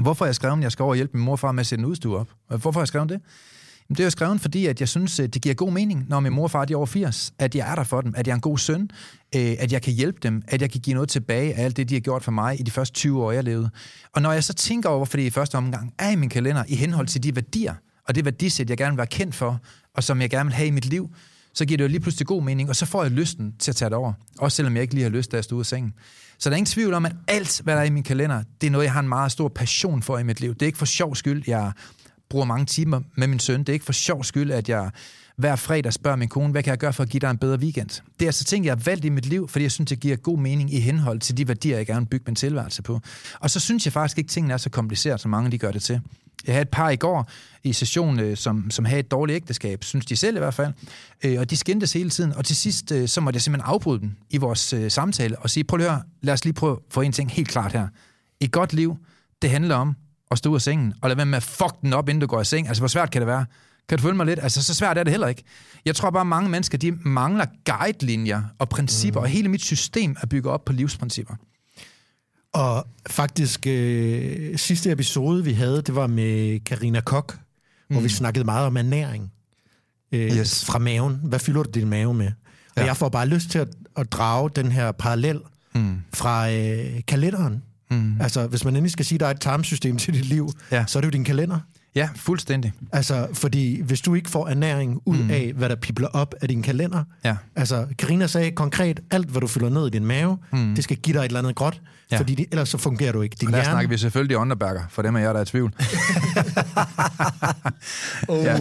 Hvorfor har jeg skrevet, at jeg skal over og hjælpe min morfar og med at sætte en udstue op? Hvorfor har jeg skrevet det? Det er jo skrevet, fordi at jeg synes, det giver god mening, når min morfar er over 80, at jeg er der for dem, at jeg er en god søn, øh, at jeg kan hjælpe dem, at jeg kan give noget tilbage af alt det, de har gjort for mig i de første 20 år, jeg levede. Og når jeg så tænker over, hvorfor det i første omgang er i min kalender, i henhold til de værdier, og det værdisæt, jeg gerne vil være kendt for, og som jeg gerne vil have i mit liv, så giver det jo lige pludselig god mening, og så får jeg lysten til at tage det over. Også selvom jeg ikke lige har lyst til at stå ud af sengen. Så der er ingen tvivl om, at alt, hvad der er i min kalender, det er noget, jeg har en meget stor passion for i mit liv. Det er ikke for sjov skyld, jeg bruger mange timer med min søn. Det er ikke for sjov skyld, at jeg hver fredag spørger min kone, hvad kan jeg gøre for at give dig en bedre weekend? Det er altså ting, jeg har valgt i mit liv, fordi jeg synes, det giver god mening i henhold til de værdier, jeg gerne vil bygge min tilværelse på. Og så synes jeg faktisk ikke, at tingene er så komplicerede, som mange de gør det til. Jeg havde et par i går i session, øh, som, som havde et dårligt ægteskab, synes de selv i hvert fald, øh, og de skændtes hele tiden, og til sidst øh, så måtte jeg simpelthen afbryde dem i vores øh, samtale og sige, prøv at høre, lad os lige prøve at få en ting helt klart her. Et godt liv, det handler om at stå ud af sengen, og lade være med at fuck den op, inden du går i seng. Altså, hvor svært kan det være? Kan du følge mig lidt? Altså, så svært er det heller ikke. Jeg tror bare, at mange mennesker, de mangler guidelinjer og principper, mm. og hele mit system er bygget op på livsprincipper. Og faktisk, øh, sidste episode, vi havde, det var med Karina Kok, mm. hvor vi mm. snakkede meget om ernæring øh, yes. fra maven. Hvad fylder du din mave med? Og ja. jeg får bare lyst til at, at drage den her parallel mm. fra øh, kalenderen. Mm. Altså, hvis man endelig skal sige, at der er et tarmsystem til dit liv, ja. så er det jo din kalender. Ja, fuldstændig. Altså, fordi hvis du ikke får ernæring ud mm. af, hvad der pipler op af din kalender, ja. altså, Karina sagde konkret, alt hvad du fylder ned i din mave, mm. det skal give dig et eller andet godt, ja. fordi det, ellers så fungerer du ikke. Din og der hjerne... snakker vi selvfølgelig underberger, for dem af jer, der er i tvivl. oh. ja.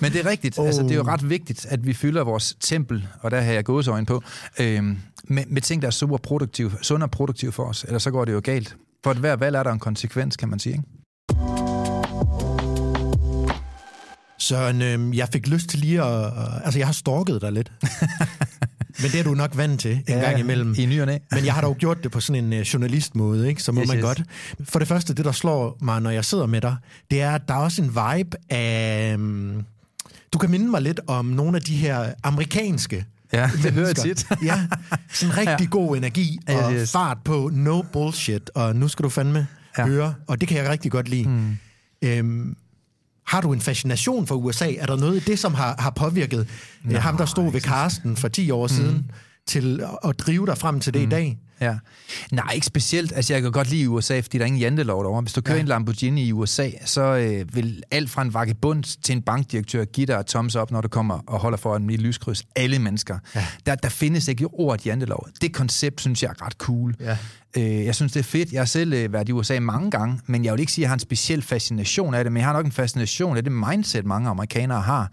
Men det er rigtigt. Oh. Altså, det er jo ret vigtigt, at vi fylder vores tempel, og der har jeg gåsøjne på, øhm, med, med ting, der er super produktive, sunde og produktive for os, ellers så går det jo galt. For at hver valg er der en konsekvens, kan man sige. Ikke? Søren, øh, jeg fik lyst til lige at... Øh, altså, jeg har stalket dig lidt. Men det er du nok vant til en ja, gang imellem. I ny Men jeg har dog gjort det på sådan en uh, journalistmåde, ikke? så må yes, man yes. godt. For det første, det der slår mig, når jeg sidder med dig, det er, at der er også en vibe af... Um, du kan minde mig lidt om nogle af de her amerikanske Ja, det hører jeg tit. ja, sådan rigtig ja. god energi og yes, yes. fart på, no bullshit, og nu skal du fandme ja. høre, og det kan jeg rigtig godt lide. Mm. Øhm, har du en fascination for USA? Er der noget i det, som har, har påvirket Nå, ham, der stod ved Karsten for 10 år mm. siden, til at drive dig frem til det mm. i dag? Ja. Nej, ikke specielt. Altså, jeg kan godt lide USA, fordi der er ingen jantelov derovre. Hvis du kører ja. en Lamborghini i USA, så øh, vil alt fra en vagabund til en bankdirektør give dig et thumbs up, når du kommer og holder for en lyskryds. Alle mennesker. Ja. Der, der findes ikke ordet jantelov. Det koncept, synes jeg er ret cool. Ja. Øh, jeg synes, det er fedt. Jeg har selv øh, været i USA mange gange, men jeg vil ikke sige, at jeg har en speciel fascination af det, men jeg har nok en fascination af det mindset, mange amerikanere har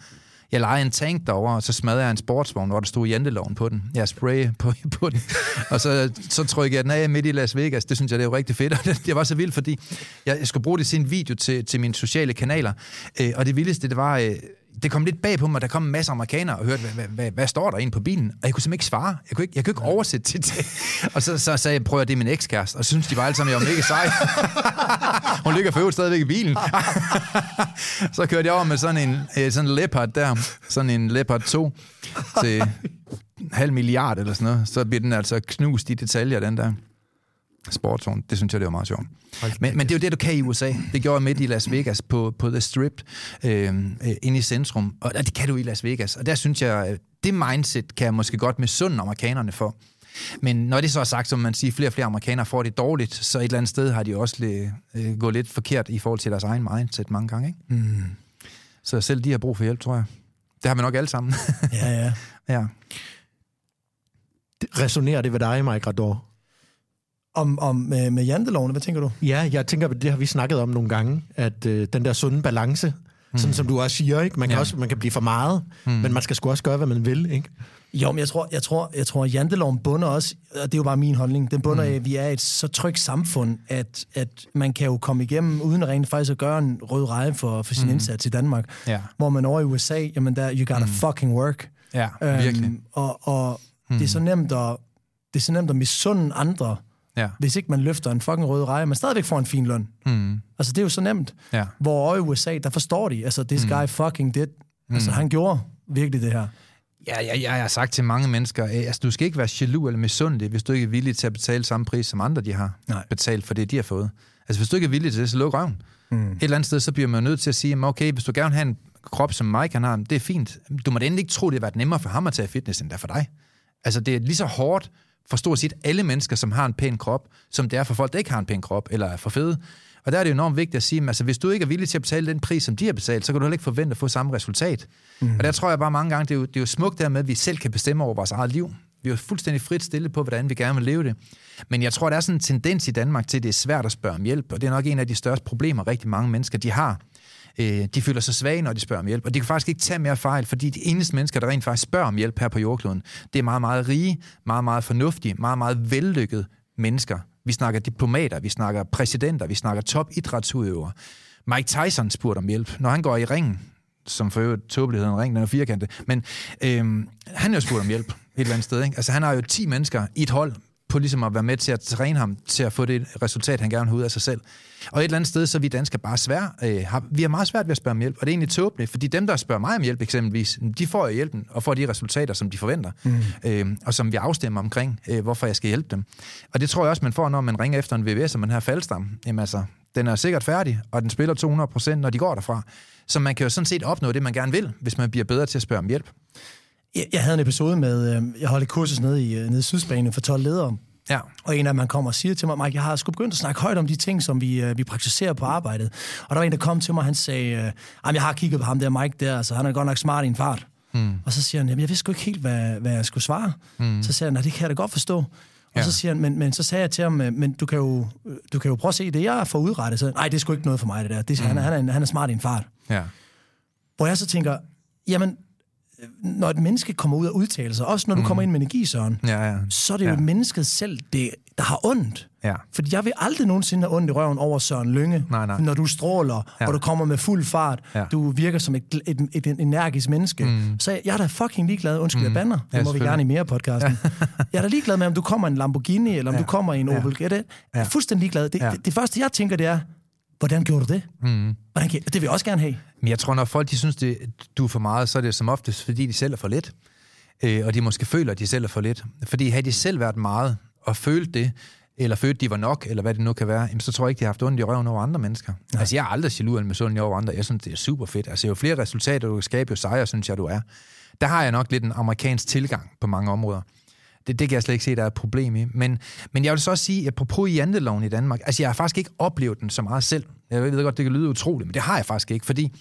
jeg lejede en tank derover og så smadrede jeg en sportsvogn, hvor der stod janteloven på den. Jeg spray på, på den. Og så, så trykkede jeg den af midt i Las Vegas. Det synes jeg, det er jo rigtig fedt. Og det, det var så vildt, fordi jeg, jeg skulle bruge det til en video til, til mine sociale kanaler. Øh, og det vildeste, det var... Øh, det kom lidt bag på mig, der kom en masse amerikanere og hørte, hvad, hvad, hvad, hvad står der inde på bilen? Og jeg kunne simpelthen ikke svare. Jeg kunne ikke, jeg kunne ikke oversætte til det. Og så, så sagde jeg, prøv at det er min ekskæreste. Og så synes de bare alle sammen, jeg var mega sej. Hun ligger for stadigvæk i bilen. så kørte jeg over med sådan en, øh, sådan en Leopard der. Sådan en Leopard 2 til halv milliard eller sådan noget. Så bliver den altså knust i detaljer, den der sportsvogn. Det synes jeg, det var meget sjovt. Men, men det er jo det, du kan i USA. Det gjorde jeg midt i Las Vegas på, på The Strip, øh, øh, inde i centrum. Og det kan du i Las Vegas. Og der synes jeg, det mindset kan jeg måske godt med sund amerikanerne for. Men når det så er sagt, som man siger, flere og flere amerikanere får det dårligt, så et eller andet sted har de også lidt, øh, gået lidt forkert i forhold til deres egen mindset mange gange. Ikke? Mm. Så selv de har brug for hjælp, tror jeg. Det har vi nok alle sammen. ja, ja. ja. Resonerer det ved dig, Mike Rador? Om, om med, med jantelovene, hvad tænker du? Ja, jeg tænker, det har vi snakket om nogle gange, at øh, den der sunde balance, mm. sådan som du også siger, ikke? Man, kan ja. også, man kan blive for meget, mm. men man skal sgu også gøre, hvad man vil. Ikke? Jo, men jeg tror, jeg tror, jeg tror at janteloven bunder også, og det er jo bare min holdning, den bunder mm. af, at vi er et så trygt samfund, at, at man kan jo komme igennem, uden rent faktisk at gøre en rød reje for, for sin mm. indsats i Danmark. Ja. Hvor man over i USA, jamen der, you gotta mm. fucking work. Ja, øhm, virkelig. Og, og mm. det er så nemt at, det er så nemt at misunde andre, ja. hvis ikke man løfter en fucking rød reje, man stadigvæk får en fin løn. Mm. Altså, det er jo så nemt. Ja. Hvor i USA, der forstår de, altså, this mm. guy fucking did. Mm. Altså, han gjorde virkelig det her. Ja, jeg, jeg har sagt til mange mennesker, altså, du skal ikke være jaloux eller misundelig, hvis du ikke er villig til at betale samme pris, som andre de har Nej. betalt for det, de har fået. Altså, hvis du ikke er villig til det, så luk røven. Mm. Et eller andet sted, så bliver man nødt til at sige, okay, hvis du gerne vil have en krop, som Mike kan har, det er fint. Du må da endelig ikke tro, det har været nemmere for ham at tage fitness, end det er for dig. Altså, det er lige så hårdt for stort set alle mennesker, som har en pæn krop, som det er for folk, der ikke har en pæn krop, eller er for fede. Og der er det enormt vigtigt at sige, at altså, hvis du ikke er villig til at betale den pris, som de har betalt, så kan du heller ikke forvente at få samme resultat. Mm. Og der tror jeg bare mange gange, det er, jo, det er jo smukt dermed, at vi selv kan bestemme over vores eget liv. Vi er jo fuldstændig frit stille på, hvordan vi gerne vil leve det. Men jeg tror, der er sådan en tendens i Danmark til, at det er svært at spørge om hjælp, og det er nok en af de største problemer, rigtig mange mennesker de har. Øh, de føler sig svage, når de spørger om hjælp, og de kan faktisk ikke tage mere fejl, fordi de eneste mennesker, der rent faktisk spørger om hjælp her på jordkloden, det er meget, meget rige, meget, meget fornuftige, meget, meget vellykkede mennesker, vi snakker diplomater, vi snakker præsidenter, vi snakker topidrætsudøvere. Mike Tyson spurgte om hjælp. Når han går i ringen, som for øvrigt tåbeligheden ring, den er firkantet, men øhm, han er jo spurgt om hjælp et eller andet sted. Ikke? Altså han har jo 10 mennesker i et hold, på ligesom at være med til at træne ham til at få det resultat, han gerne vil ud af sig selv. Og et eller andet sted, så er vi danskere bare svære. Øh, har, vi har meget svært ved at spørge om hjælp, og det er egentlig tåbeligt, fordi dem, der spørger mig om hjælp eksempelvis, de får jo hjælpen og får de resultater, som de forventer, mm. øh, og som vi afstemmer omkring, øh, hvorfor jeg skal hjælpe dem. Og det tror jeg også, man får, når man ringer efter en VVS, og man har faldstam. Jamen altså, den er sikkert færdig, og den spiller 200 procent, når de går derfra. Så man kan jo sådan set opnå det, man gerne vil, hvis man bliver bedre til at spørge om hjælp. Jeg havde en episode med, øh, jeg holdt et kursus nede i, øh, nede i Sydspanien for 12 ledere, Ja. Og en af dem kommer og siger til mig, Mike, jeg har sgu begyndt at snakke højt om de ting, som vi, øh, vi praktiserer på arbejdet. Og der var en, der kom til mig, og han sagde, øh, jeg har kigget på ham der, Mike der, så han er godt nok smart i en fart. Mm. Og så siger han, jeg vidste sgu ikke helt, hvad, hvad jeg skulle svare. Mm. Så siger han, nej, det kan jeg da godt forstå. Og ja. så siger han, men, men så sagde jeg til ham, men du kan jo, du kan jo prøve at se det, jeg får udrettet. Så, nej, det er sgu ikke noget for mig, det der. Det, mm. han, han, er, han er smart i en fart. Ja. Hvor jeg så tænker, jamen, når et menneske kommer ud og udtaler sig, også når du mm. kommer ind med energi, Søren, ja, ja. så er det jo ja. mennesket selv, det, der har ondt. Ja. Fordi jeg vil aldrig nogensinde have ondt i røven over Søren Lønge, nej, nej. når du stråler, ja. og du kommer med fuld fart, ja. du virker som et, et, et, et energisk menneske. Mm. Så jeg, jeg er da fucking ligeglad, undskyld, mm. jeg banner, det ja, må vi gerne i mere podcasten. jeg er da ligeglad med, om du kommer i en Lamborghini, eller om ja. du kommer i en Opel. Ja. Jeg er fuldstændig ligeglad. Det, ja. det, det første, jeg tænker, det er, Hvordan gjorde du det? Mm. Hvordan, det vil jeg også gerne have. Men jeg tror, når folk de synes, det, du er for meget, så er det som oftest, fordi de selv er for lidt. Øh, og de måske føler, at de selv er for lidt. Fordi havde de selv været meget, og følt det, eller følt, de var nok, eller hvad det nu kan være, jamen, så tror jeg ikke, de har haft ondt i røven over andre mennesker. Nej. Altså, jeg er aldrig jaloux med sådan over andre. Jeg synes, det er super fedt. Altså, jo flere resultater, du kan skabe, jo sejre, synes jeg, du er. Der har jeg nok lidt en amerikansk tilgang på mange områder. Det, det kan jeg slet ikke se, der er et problem i. Men, men jeg vil så også sige, at på janteloven i Danmark, altså jeg har faktisk ikke oplevet den så meget selv. Jeg ved godt, det kan lyde utroligt, men det har jeg faktisk ikke, fordi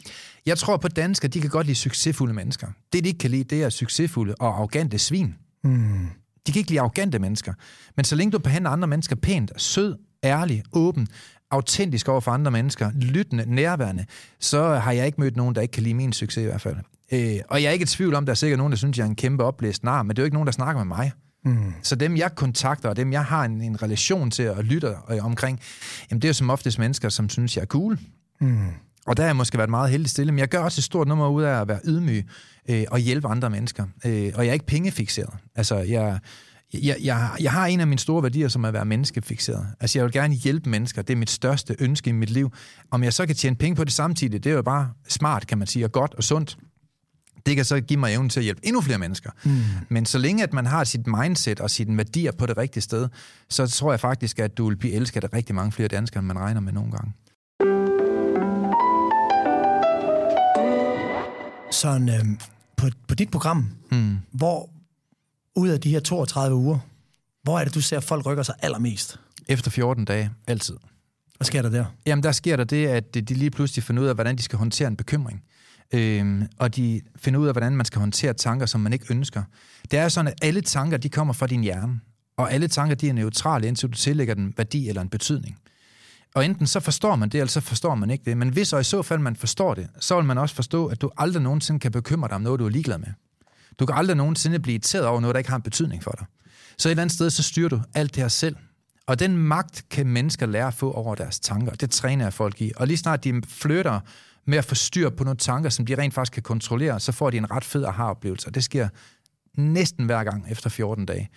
jeg tror på danskere, de kan godt lide succesfulde mennesker. Det, de ikke kan lide, det er succesfulde og arrogante svin. Mm. De kan ikke lide arrogante mennesker. Men så længe du behandler andre mennesker pænt, sød, ærlig, åben, autentisk over for andre mennesker, lyttende, nærværende, så har jeg ikke mødt nogen, der ikke kan lide min succes i hvert fald. Øh, og jeg er ikke i tvivl om, der er sikkert nogen, der synes, jeg er en kæmpe oplæst nar, men det er jo ikke nogen, der snakker med mig. Mm. Så dem, jeg kontakter, og dem, jeg har en, en relation til og lytter øh, omkring, jamen, det er jo som oftest mennesker, som synes, jeg er cool. Mm. Og der har jeg måske været meget heldig stille, men jeg gør også et stort nummer ud af at være ydmyg øh, og hjælpe andre mennesker. Øh, og jeg er ikke pengefixeret. Altså, jeg, jeg, jeg, jeg har en af mine store værdier, som er at være menneskefixeret. Altså, jeg vil gerne hjælpe mennesker. Det er mit største ønske i mit liv. Om jeg så kan tjene penge på det samtidig, det er jo bare smart, kan man sige, og godt og sundt det kan så give mig evnen til at hjælpe endnu flere mennesker. Mm. Men så længe at man har sit mindset og sine værdier på det rigtige sted, så tror jeg faktisk, at du vil blive elsket af rigtig mange flere danskere, end man regner med nogle gange. Sådan, øh, på, på dit program, mm. hvor ud af de her 32 uger, Hvor er det, du ser, at folk rykker sig allermest? Efter 14 dage, altid. Hvad sker der der? Jamen, der sker der det, at de lige pludselig finder ud af, hvordan de skal håndtere en bekymring. Øhm, og de finder ud af, hvordan man skal håndtere tanker, som man ikke ønsker. Det er sådan, at alle tanker, de kommer fra din hjerne. Og alle tanker, de er neutrale, indtil du tillægger den værdi eller en betydning. Og enten så forstår man det, eller så forstår man ikke det. Men hvis og i så fald man forstår det, så vil man også forstå, at du aldrig nogensinde kan bekymre dig om noget, du er ligeglad med. Du kan aldrig nogensinde blive irriteret over noget, der ikke har en betydning for dig. Så et eller andet sted, så styrer du alt det her selv. Og den magt kan mennesker lære at få over deres tanker. Det træner jeg folk i. Og lige snart de flytter med at få styr på nogle tanker, som de rent faktisk kan kontrollere, så får de en ret fed aha-oplevelse. Det sker næsten hver gang efter 14 dage.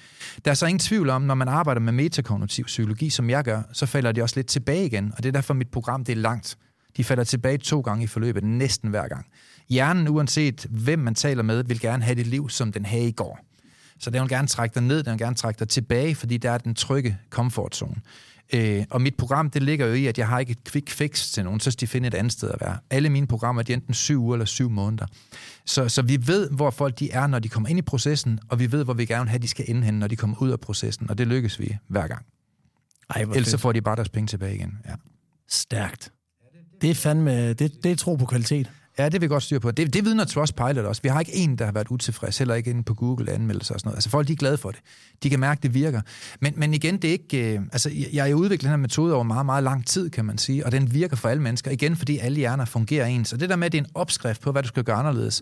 Der er så ingen tvivl om, når man arbejder med metakognitiv psykologi, som jeg gør, så falder de også lidt tilbage igen, og det er derfor mit program det er langt. De falder tilbage to gange i forløbet, næsten hver gang. Hjernen, uanset hvem man taler med, vil gerne have det liv, som den havde i går. Så den vil gerne trække dig ned, den vil gerne trække dig tilbage, fordi der er den trygge comfort zone. Øh, og mit program, det ligger jo i, at jeg har ikke et quick fix til nogen, så skal de finde et andet sted at være. Alle mine programmer, de er enten syv uger eller syv måneder. Så, så vi ved, hvor folk de er, når de kommer ind i processen, og vi ved, hvor vi gerne vil have, de skal ende hen, når de kommer ud af processen, og det lykkes vi hver gang. Ej, Ellers så får de bare deres penge tilbage igen. Ja. Stærkt. Det er fandme, det, det er tro på kvalitet. Ja, det vil vi godt styre på. Det, det vidner Trustpilot også. Vi har ikke en, der har været utilfreds, heller ikke inde på Google anmeldelser og sådan noget. Altså folk, de er glade for det. De kan mærke, det virker. Men, men igen, det er ikke... Øh, altså, jeg har udviklet den her metode over meget, meget lang tid, kan man sige, og den virker for alle mennesker. Igen, fordi alle hjerner fungerer ens. Og det der med, at det er en opskrift på, hvad du skal gøre anderledes,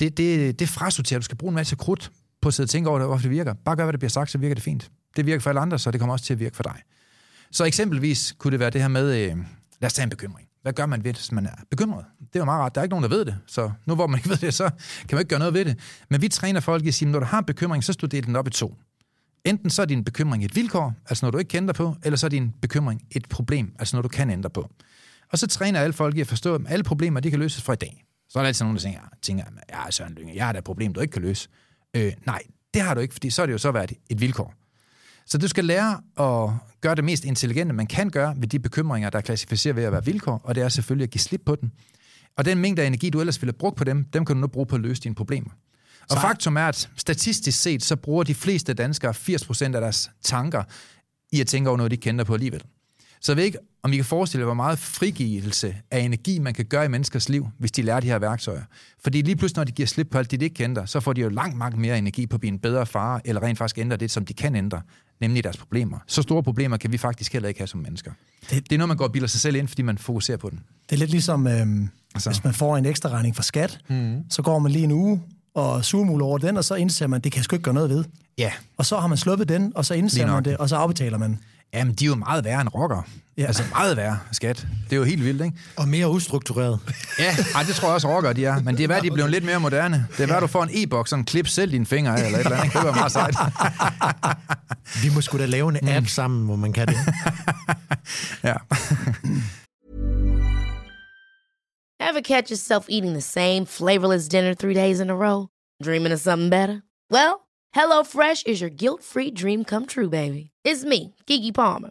det, det, det frasorterer. Du skal bruge en masse krudt på at sidde og tænke over, det, hvorfor det virker. Bare gør, hvad der bliver sagt, så virker det fint. Det virker for alle andre, så det kommer også til at virke for dig. Så eksempelvis kunne det være det her med, øh, lad os tage en bekymring. Hvad gør man ved det, hvis man er bekymret? Det er jo meget rart. Der er ikke nogen, der ved det. Så nu hvor man ikke ved det, så kan man ikke gøre noget ved det. Men vi træner folk i at sige, når du har en bekymring, så studerer du den op i to. Enten så er din bekymring et vilkår, altså noget du ikke kan ændre på, eller så er din bekymring et problem, altså noget du kan ændre på. Og så træner alle folk i at forstå, at alle problemer, de kan løses fra i dag. Så er der altid nogen, der tænker, tænker ja, Søren Lynge, jeg har da et problem, du ikke kan løse. Øh, nej, det har du ikke, fordi så er det jo så været et vilkår. Så du skal lære at gøre det mest intelligente, man kan gøre ved de bekymringer, der er klassificeret ved at være vilkår, og det er selvfølgelig at give slip på den. Og den mængde af energi, du ellers ville have brugt på dem, dem kan du nu bruge på at løse dine problemer. Og så... faktum er, at statistisk set, så bruger de fleste danskere 80% af deres tanker i at tænke over noget, de kender på alligevel. Så jeg ved ikke, om I kan forestille jer, hvor meget frigivelse af energi, man kan gøre i menneskers liv, hvis de lærer de her værktøjer. Fordi lige pludselig, når de giver slip på alt det, de ikke kender, så får de jo langt, langt mere energi på at blive en bedre far, eller rent faktisk ændre det, som de kan ændre, nemlig deres problemer. Så store problemer kan vi faktisk heller ikke have som mennesker. Det, det er noget, man går og bilder sig selv ind, fordi man fokuserer på den. Det er lidt ligesom, øhm, altså. hvis man får en ekstra regning fra skat, mm. så går man lige en uge og surmuler over den, og så indser man, det kan sgu ikke gøre noget ved. Ja. Og så har man sluppet den, og så indser man det, og så afbetaler man. Jamen, de er jo meget værre end rocker. Ja. Altså meget værre, skat. Det er jo helt vildt, ikke? Og mere ustruktureret. ja, ej, det tror jeg også rocker, de er. Men det er værd, de er blevet lidt mere moderne. Det er værd, du får en e-boks, sådan klip selv dine fingre af, eller et eller andet. Det var meget sejt. Vi må sgu da lave en app mm. sammen, hvor man kan det. ja. Ever catch yourself eating the same flavorless dinner three days in a row? Dreaming of something better? Well, HelloFresh is your guilt-free dream come true, baby. It's me, Kiki Palmer.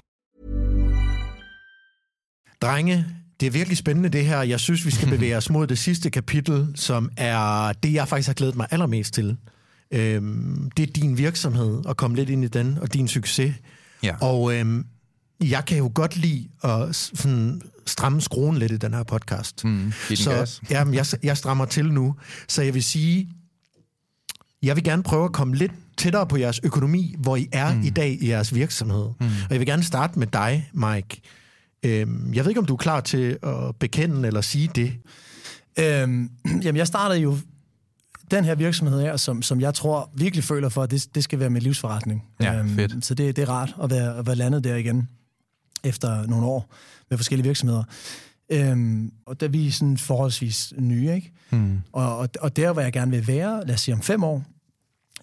Drenge, det er virkelig spændende det her. Jeg synes, vi skal bevæge os mod det sidste kapitel, som er det, jeg faktisk har glædet mig allermest til. Øhm, det er din virksomhed, at komme lidt ind i den, og din succes. Ja. Og øhm, jeg kan jo godt lide at sådan, stramme skruen lidt i den her podcast. Mm, så jamen, jeg, jeg strammer til nu. Så jeg vil sige, jeg vil gerne prøve at komme lidt tættere på jeres økonomi, hvor I er mm. i dag i jeres virksomhed. Mm. Og jeg vil gerne starte med dig, Mike. Øhm, jeg ved ikke, om du er klar til at bekende eller sige det. Øhm, jamen, jeg startede jo den her virksomhed her, som, som jeg tror virkelig føler for, at det, det skal være mit livsforretning. Ja, øhm, fedt. Så det, det er rart at være, at være landet der igen, efter nogle år med forskellige virksomheder. Øhm, og der vi er sådan forholdsvis nye, ikke? Mm. Og, og, og der, hvor jeg gerne vil være, lad os sige om fem år,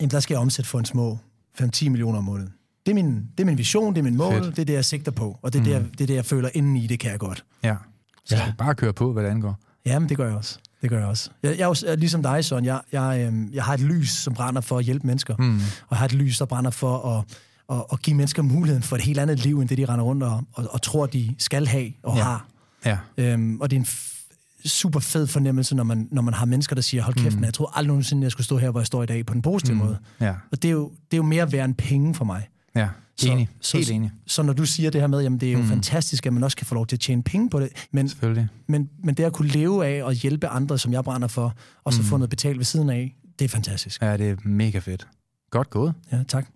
jamen der skal jeg omsætte for en små 5-10 millioner om måneden. Det er, min, det er min vision, det er min mål, Fedt. det er det, jeg sigter på, og det er, mm. det, jeg, det, er det, jeg føler indeni, det kan jeg godt. Ja, så ja. bare køre på, hvad det angår. Ja, men det gør jeg også. Det gør jeg også. Jeg, jeg er også ligesom dig, Søren. Jeg, jeg, øh, jeg har et lys, som brænder for at hjælpe mennesker. Mm. Og jeg har et lys, der brænder for at, at, at give mennesker muligheden for et helt andet liv, end det, de render rundt og, og, og tror, de skal have og ja. har. Ja. Øhm, og det er en super fed fornemmelse, når man, når man har mennesker, der siger, hold kæft, mm. jeg tror aldrig nogensinde, jeg skulle stå her, hvor jeg står i dag, på den positive mm. måde. Ja. Og det er, jo, det er jo mere værd end penge for mig. Ja, så, enig. Så, Helt enig. Så, så når du siger det her med, jamen det er jo mm. fantastisk, at man også kan få lov til at tjene penge på det, men, men, men det at kunne leve af og hjælpe andre, som jeg brænder for, og så mm. få noget betalt ved siden af, det er fantastisk. Ja, det er mega fedt. Godt gået. Ja, tak.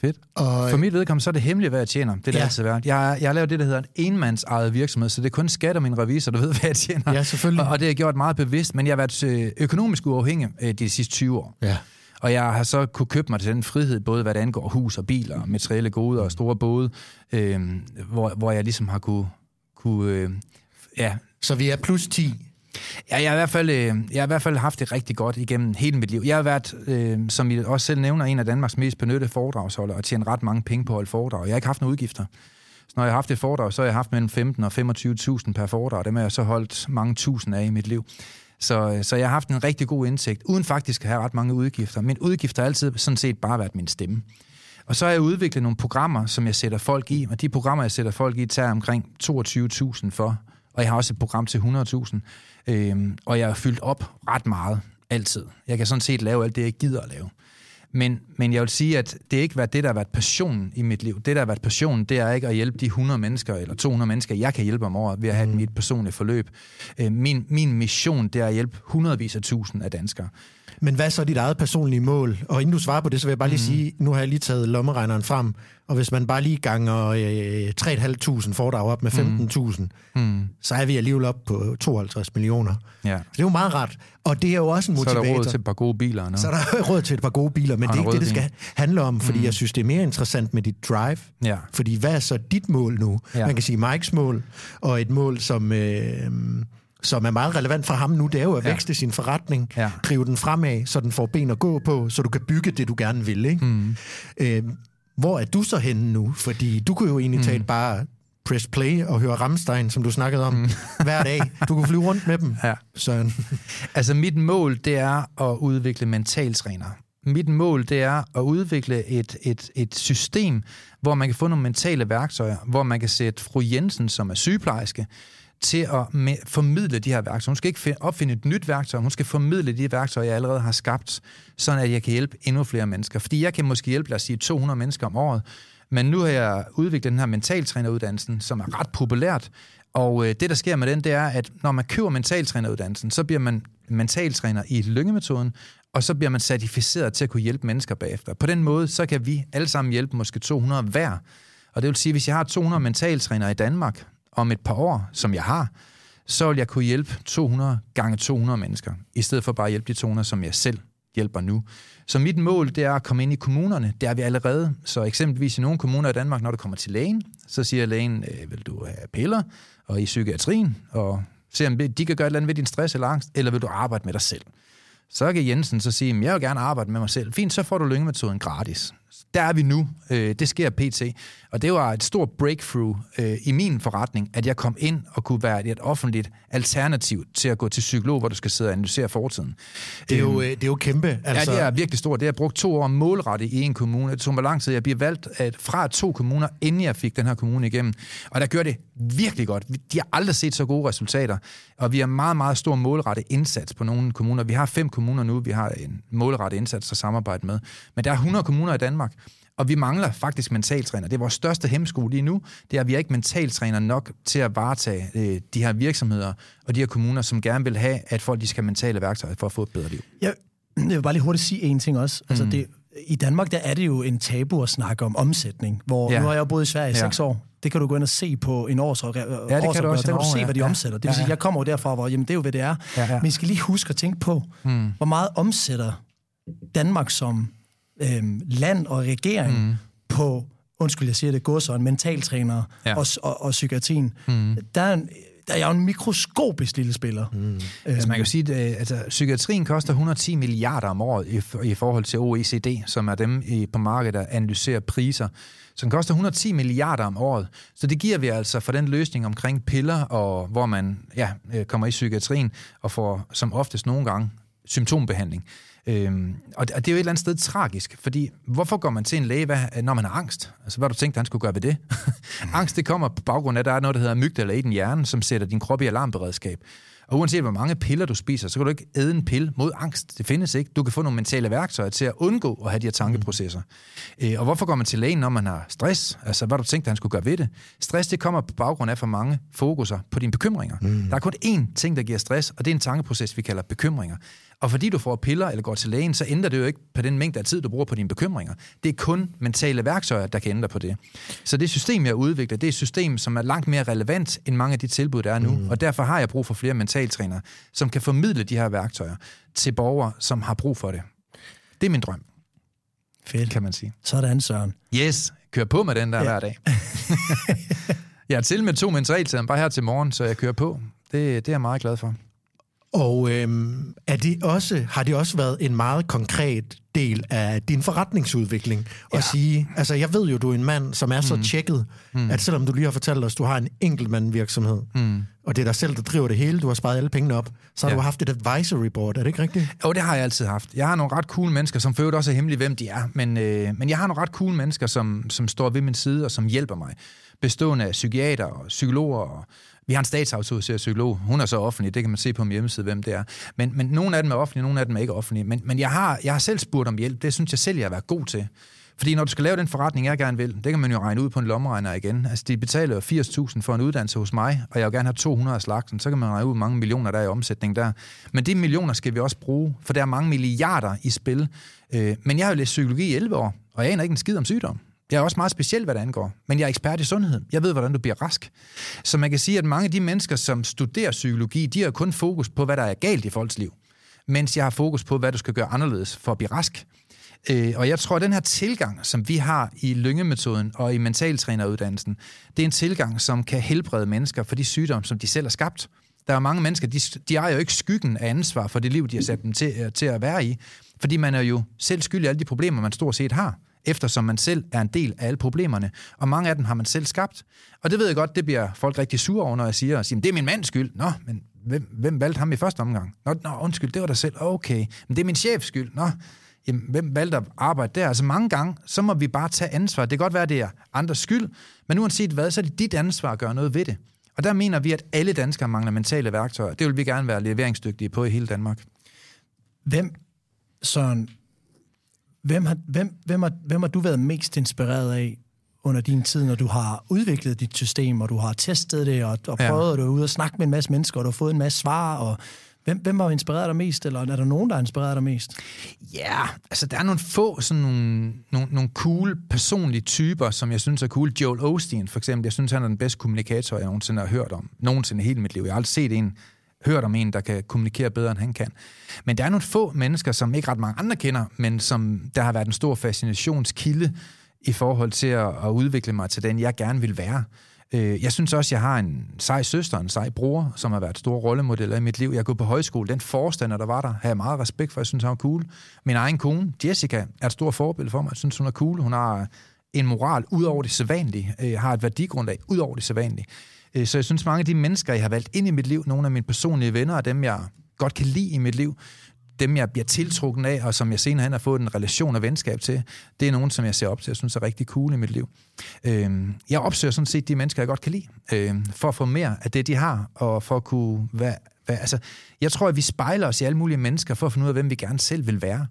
Fedt. Og, For mit vedkommende, så er det hemmeligt, hvad jeg tjener. Det er det ja. altid været. Jeg, jeg har lavet det, der hedder en enmands eget virksomhed, så det er kun skat og min revisor, der ved, hvad jeg tjener. Ja, selvfølgelig. Og, og det har jeg gjort meget bevidst, men jeg har været øh, økonomisk uafhængig øh, de sidste 20 år. Ja. Og jeg har så kunne købe mig til den frihed, både hvad det angår hus og biler, materielle goder og store både, øh, hvor, hvor jeg ligesom har kunne... kunne øh, ja. Så vi er plus 10 Ja, jeg har, i hvert fald, øh, jeg har i hvert fald haft det rigtig godt igennem hele mit liv. Jeg har været, øh, som I også selv nævner, en af Danmarks mest benyttede foredragsholdere og tjent ret mange penge på at holde foredrag. Jeg har ikke haft nogen udgifter. Så når jeg har haft et foredrag, så har jeg haft mellem 15 og 25.000 per foredrag. Dem har jeg så holdt mange tusind af i mit liv. Så, øh, så jeg har haft en rigtig god indsigt, uden faktisk at have ret mange udgifter. Min udgifter har altid sådan set bare været min stemme. Og så har jeg udviklet nogle programmer, som jeg sætter folk i, og de programmer, jeg sætter folk i, tager omkring 22.000 for. Og jeg har også et program til 100.000. Øhm, og jeg har fyldt op ret meget, altid. Jeg kan sådan set lave alt det, jeg gider at lave. Men, men jeg vil sige, at det ikke været det, der har været passionen i mit liv. Det, der har været passionen, det er ikke at hjælpe de 100 mennesker eller 200 mennesker, jeg kan hjælpe om året ved at have mm. mit personlige forløb. Øh, min, min mission, det er at hjælpe hundredvis af tusind af danskere. Men hvad er så dit eget personlige mål? Og inden du svarer på det, så vil jeg bare lige mm. sige, nu har jeg lige taget lommeregneren frem, og hvis man bare lige ganger øh, 3.500 foredrag op med 15.000, mm. mm. så er vi alligevel op på 52 millioner. Ja. Så det er jo meget rart. Og det er jo også en motivator. Så er der råd til et par gode biler. Nu. Så er der råd til et par gode biler, men det er ikke det, det skal handle om, fordi mm. jeg synes, det er mere interessant med dit drive. Ja. Fordi hvad er så dit mål nu? Ja. Man kan sige Mikes mål, og et mål, som... Øh, som er meget relevant for ham nu, det er jo at vækste ja. sin forretning, ja. drive den fremad, så den får ben at gå på, så du kan bygge det, du gerne vil. Ikke? Mm. Øh, hvor er du så henne nu? Fordi du kunne jo egentlig mm. tage bare press play og høre Ramstein, som du snakkede om, mm. hver dag. Du kunne flyve rundt med dem, ja. Søren. altså mit mål, det er at udvikle mentaltræner. Mit mål, det er at udvikle et, et, et system, hvor man kan få nogle mentale værktøjer, hvor man kan sætte fru Jensen, som er sygeplejerske, til at med, formidle de her værktøjer. Hun skal ikke opfinde et nyt værktøj, hun skal formidle de værktøjer, jeg allerede har skabt, sådan at jeg kan hjælpe endnu flere mennesker. Fordi jeg kan måske hjælpe, lad os sige, 200 mennesker om året, men nu har jeg udviklet den her mentaltræneruddannelsen, som er ret populært, og øh, det, der sker med den, det er, at når man køber mentaltræneruddannelsen, så bliver man mentaltræner i lyngemetoden, og så bliver man certificeret til at kunne hjælpe mennesker bagefter. På den måde, så kan vi alle sammen hjælpe måske 200 hver. Og det vil sige, at hvis jeg har 200 mentaltrænere i Danmark, om et par år, som jeg har, så vil jeg kunne hjælpe 200 gange 200 mennesker, i stedet for bare at hjælpe de 200, som jeg selv hjælper nu. Så mit mål, det er at komme ind i kommunerne. Det er vi allerede. Så eksempelvis i nogle kommuner i Danmark, når du kommer til lægen, så siger lægen, øh, vil du have piller og i psykiatrien, og se om de kan gøre et eller andet ved din stress eller angst, eller vil du arbejde med dig selv? Så kan Jensen så sige, jeg vil gerne arbejde med mig selv. Fint, så får du lyngemetoden gratis der er vi nu. Øh, det sker pt. Og det var et stort breakthrough øh, i min forretning, at jeg kom ind og kunne være et offentligt alternativ til at gå til psykolog, hvor du skal sidde og analysere fortiden. Det er jo, øh, det er jo kæmpe. Altså... Ja, det er virkelig stort. Det har jeg brugt to år målrettet i en kommune. Det tog mig lang tid. Jeg bliver valgt at, fra to kommuner, inden jeg fik den her kommune igennem. Og der gør det virkelig godt. De har aldrig set så gode resultater. Og vi har meget, meget stor målrettet indsats på nogle kommuner. Vi har fem kommuner nu, vi har en målrettet indsats at samarbejde med. Men der er 100 kommuner i Danmark, og vi mangler faktisk mentaltræner. Det er vores største hemsko lige nu, det er, at vi har ikke mentaltræner nok til at varetage øh, de her virksomheder og de her kommuner, som gerne vil have, at folk de skal have mentale værktøjer for at få et bedre liv. Jeg, jeg vil bare lige hurtigt sige en ting også. Altså, mm. det, i Danmark, der er det jo en tabu at snakke om omsætning, hvor ja. nu har jeg jo boet i Sverige i ja. seks år. Det kan du gå ind og se på en års, ja, det kan du også du se, hvad de ja. omsætter. Det vil sige, ja, ja. jeg kommer jo derfra, hvor jamen, det er jo, hvad det er. Ja, ja. Men I skal lige huske at tænke på, mm. hvor meget omsætter Danmark som øhm, land og regering mm. på, undskyld, jeg siger det, godsøjne, mentaltrænere ja. og, og, og psykiatrien. Mm. Der er en, der er jo en mikroskopisk lille spiller. Mm. Øhm. Altså man kan jo sige, at øh, altså, psykiatrien koster 110 milliarder om året i, i forhold til OECD, som er dem i, på markedet, der analyserer priser. Så den koster 110 milliarder om året. Så det giver vi altså for den løsning omkring piller, og hvor man ja, øh, kommer i psykiatrien og får som oftest nogle gange symptombehandling. Øhm, og det er jo et eller andet sted tragisk, fordi hvorfor går man til en læge, hvad, når man har angst? Altså, hvad har du tænkt, han skulle gøre ved det? angst, det kommer på baggrund af, at der er noget, der hedder mygdala i den hjerne, som sætter din krop i alarmberedskab. Og uanset hvor mange piller du spiser, så kan du ikke æde en pille mod angst. Det findes ikke. Du kan få nogle mentale værktøjer til at undgå at have de her tankeprocesser. Mm. og hvorfor går man til lægen, når man har stress? Altså, hvad du tænkt, at han skulle gøre ved det? Stress, det kommer på baggrund af for mange fokuser på dine bekymringer. Mm. Der er kun én ting, der giver stress, og det er en tankeproces, vi kalder bekymringer. Og fordi du får piller eller går til lægen, så ændrer det jo ikke på den mængde af tid, du bruger på dine bekymringer. Det er kun mentale værktøjer, der kan ændre på det. Så det system, jeg udvikler, det er et system, som er langt mere relevant end mange af de tilbud, der er nu. Mm. Og derfor har jeg brug for flere mentaltrænere, som kan formidle de her værktøjer til borgere, som har brug for det. Det er min drøm. Fedt. Kan man sige. Sådan, Søren. Yes, kør på med den der ja. hver dag. jeg er til med to mentaltræner bare her til morgen, så jeg kører på. Det, det er jeg meget glad for. Og øhm, er det også, har det også været en meget konkret del af din forretningsudvikling ja. at sige, altså jeg ved jo, du er en mand, som er så mm. tjekket, mm. at selvom du lige har fortalt os, du har en enkeltmandvirksomhed, mm. og det er dig selv, der driver det hele, du har sparet alle pengene op, så har ja. du haft et advisory board, er det ikke rigtigt? Jo, det har jeg altid haft. Jeg har nogle ret cool mennesker, som føler også er hemmelige, hvem de er, men, øh, men jeg har nogle ret cool mennesker, som, som står ved min side og som hjælper mig bestående af psykiater og psykologer og vi har en statsautoriseret psykolog. Hun er så offentlig. Det kan man se på min hjemmeside, hvem det er. Men, men nogle af dem er offentlige, nogle af dem er ikke offentlige. Men, men jeg, har, jeg har selv spurgt om hjælp. Det synes jeg selv, jeg har været god til. Fordi når du skal lave den forretning, jeg gerne vil, det kan man jo regne ud på en lommeregner igen. Altså, de betaler 80.000 for en uddannelse hos mig, og jeg vil gerne have 200 af slagsen, så kan man regne ud, hvor mange millioner der er i omsætning der. Men de millioner skal vi også bruge, for der er mange milliarder i spil. Øh, men jeg har jo læst psykologi i 11 år, og jeg aner ikke en skid om sygdom. Jeg er også meget speciel, hvad det angår, men jeg er ekspert i sundhed. Jeg ved, hvordan du bliver rask. Så man kan sige, at mange af de mennesker, som studerer psykologi, de har kun fokus på, hvad der er galt i folks liv, mens jeg har fokus på, hvad du skal gøre anderledes for at blive rask. Øh, og jeg tror, at den her tilgang, som vi har i lyngemetoden og i mentaltræneruddannelsen, det er en tilgang, som kan helbrede mennesker for de sygdomme, som de selv har skabt. Der er mange mennesker, de, de har jo ikke skyggen af ansvar for det liv, de har sat dem til, øh, til at være i, fordi man er jo selv skyld i alle de problemer, man stort set har eftersom man selv er en del af alle problemerne. Og mange af dem har man selv skabt. Og det ved jeg godt, det bliver folk rigtig sure over, når jeg siger, at det er min mands skyld. Nå, men hvem, hvem valgte ham i første omgang? Nå, nå, undskyld, det var dig selv. Okay, men det er min chefs skyld. Nå, jamen, hvem valgte at arbejde der? Altså mange gange, så må vi bare tage ansvar. Det kan godt være, at det er andres skyld, men uanset hvad, så er det dit ansvar at gøre noget ved det. Og der mener vi, at alle danskere mangler mentale værktøjer. Det vil vi gerne være leveringsdygtige på i hele Danmark. Hvem, Søren, Hvem har, hvem, hvem, har, hvem har du været mest inspireret af under din tid, når du har udviklet dit system, og du har testet det, og, og prøvet, ja. at du er ude og snakke med en masse mennesker, og du har fået en masse svar, og Hvem, hvem har inspireret dig mest, eller er der nogen, der har inspireret dig mest? Ja, altså der er nogle få sådan nogle, nogle, nogle cool personlige typer, som jeg synes er cool. Joel Osteen for eksempel, jeg synes, han er den bedste kommunikator, jeg nogensinde har hørt om. Nogensinde hele mit liv. Jeg har aldrig set en hørt om en, der kan kommunikere bedre, end han kan. Men der er nogle få mennesker, som ikke ret mange andre kender, men som der har været en stor fascinationskilde i forhold til at, at udvikle mig til den, jeg gerne vil være. Øh, jeg synes også, jeg har en sej søster, en sej bror, som har været store rollemodeller i mit liv. Jeg er gået på højskole. Den forstander, der var der, har jeg meget respekt for. Jeg synes, han var cool. Min egen kone, Jessica, er et stort forbillede for mig. Jeg synes, hun er cool. Hun har en moral ud over det sædvanlige. Øh, har et værdigrundlag ud over det sædvanlige. Øh, så jeg synes, mange af de mennesker, jeg har valgt ind i mit liv, nogle af mine personlige venner, og dem, jeg godt kan lide i mit liv, dem, jeg bliver tiltrukken af, og som jeg senere hen har fået en relation og venskab til, det er nogen, som jeg ser op til, jeg synes er rigtig cool i mit liv. Øhm, jeg opsøger sådan set de mennesker, jeg godt kan lide, øhm, for at få mere af det, de har, og for at kunne være hvad, altså, jeg tror, at vi spejler os i alle mulige mennesker for at finde ud af, hvem vi gerne selv vil være.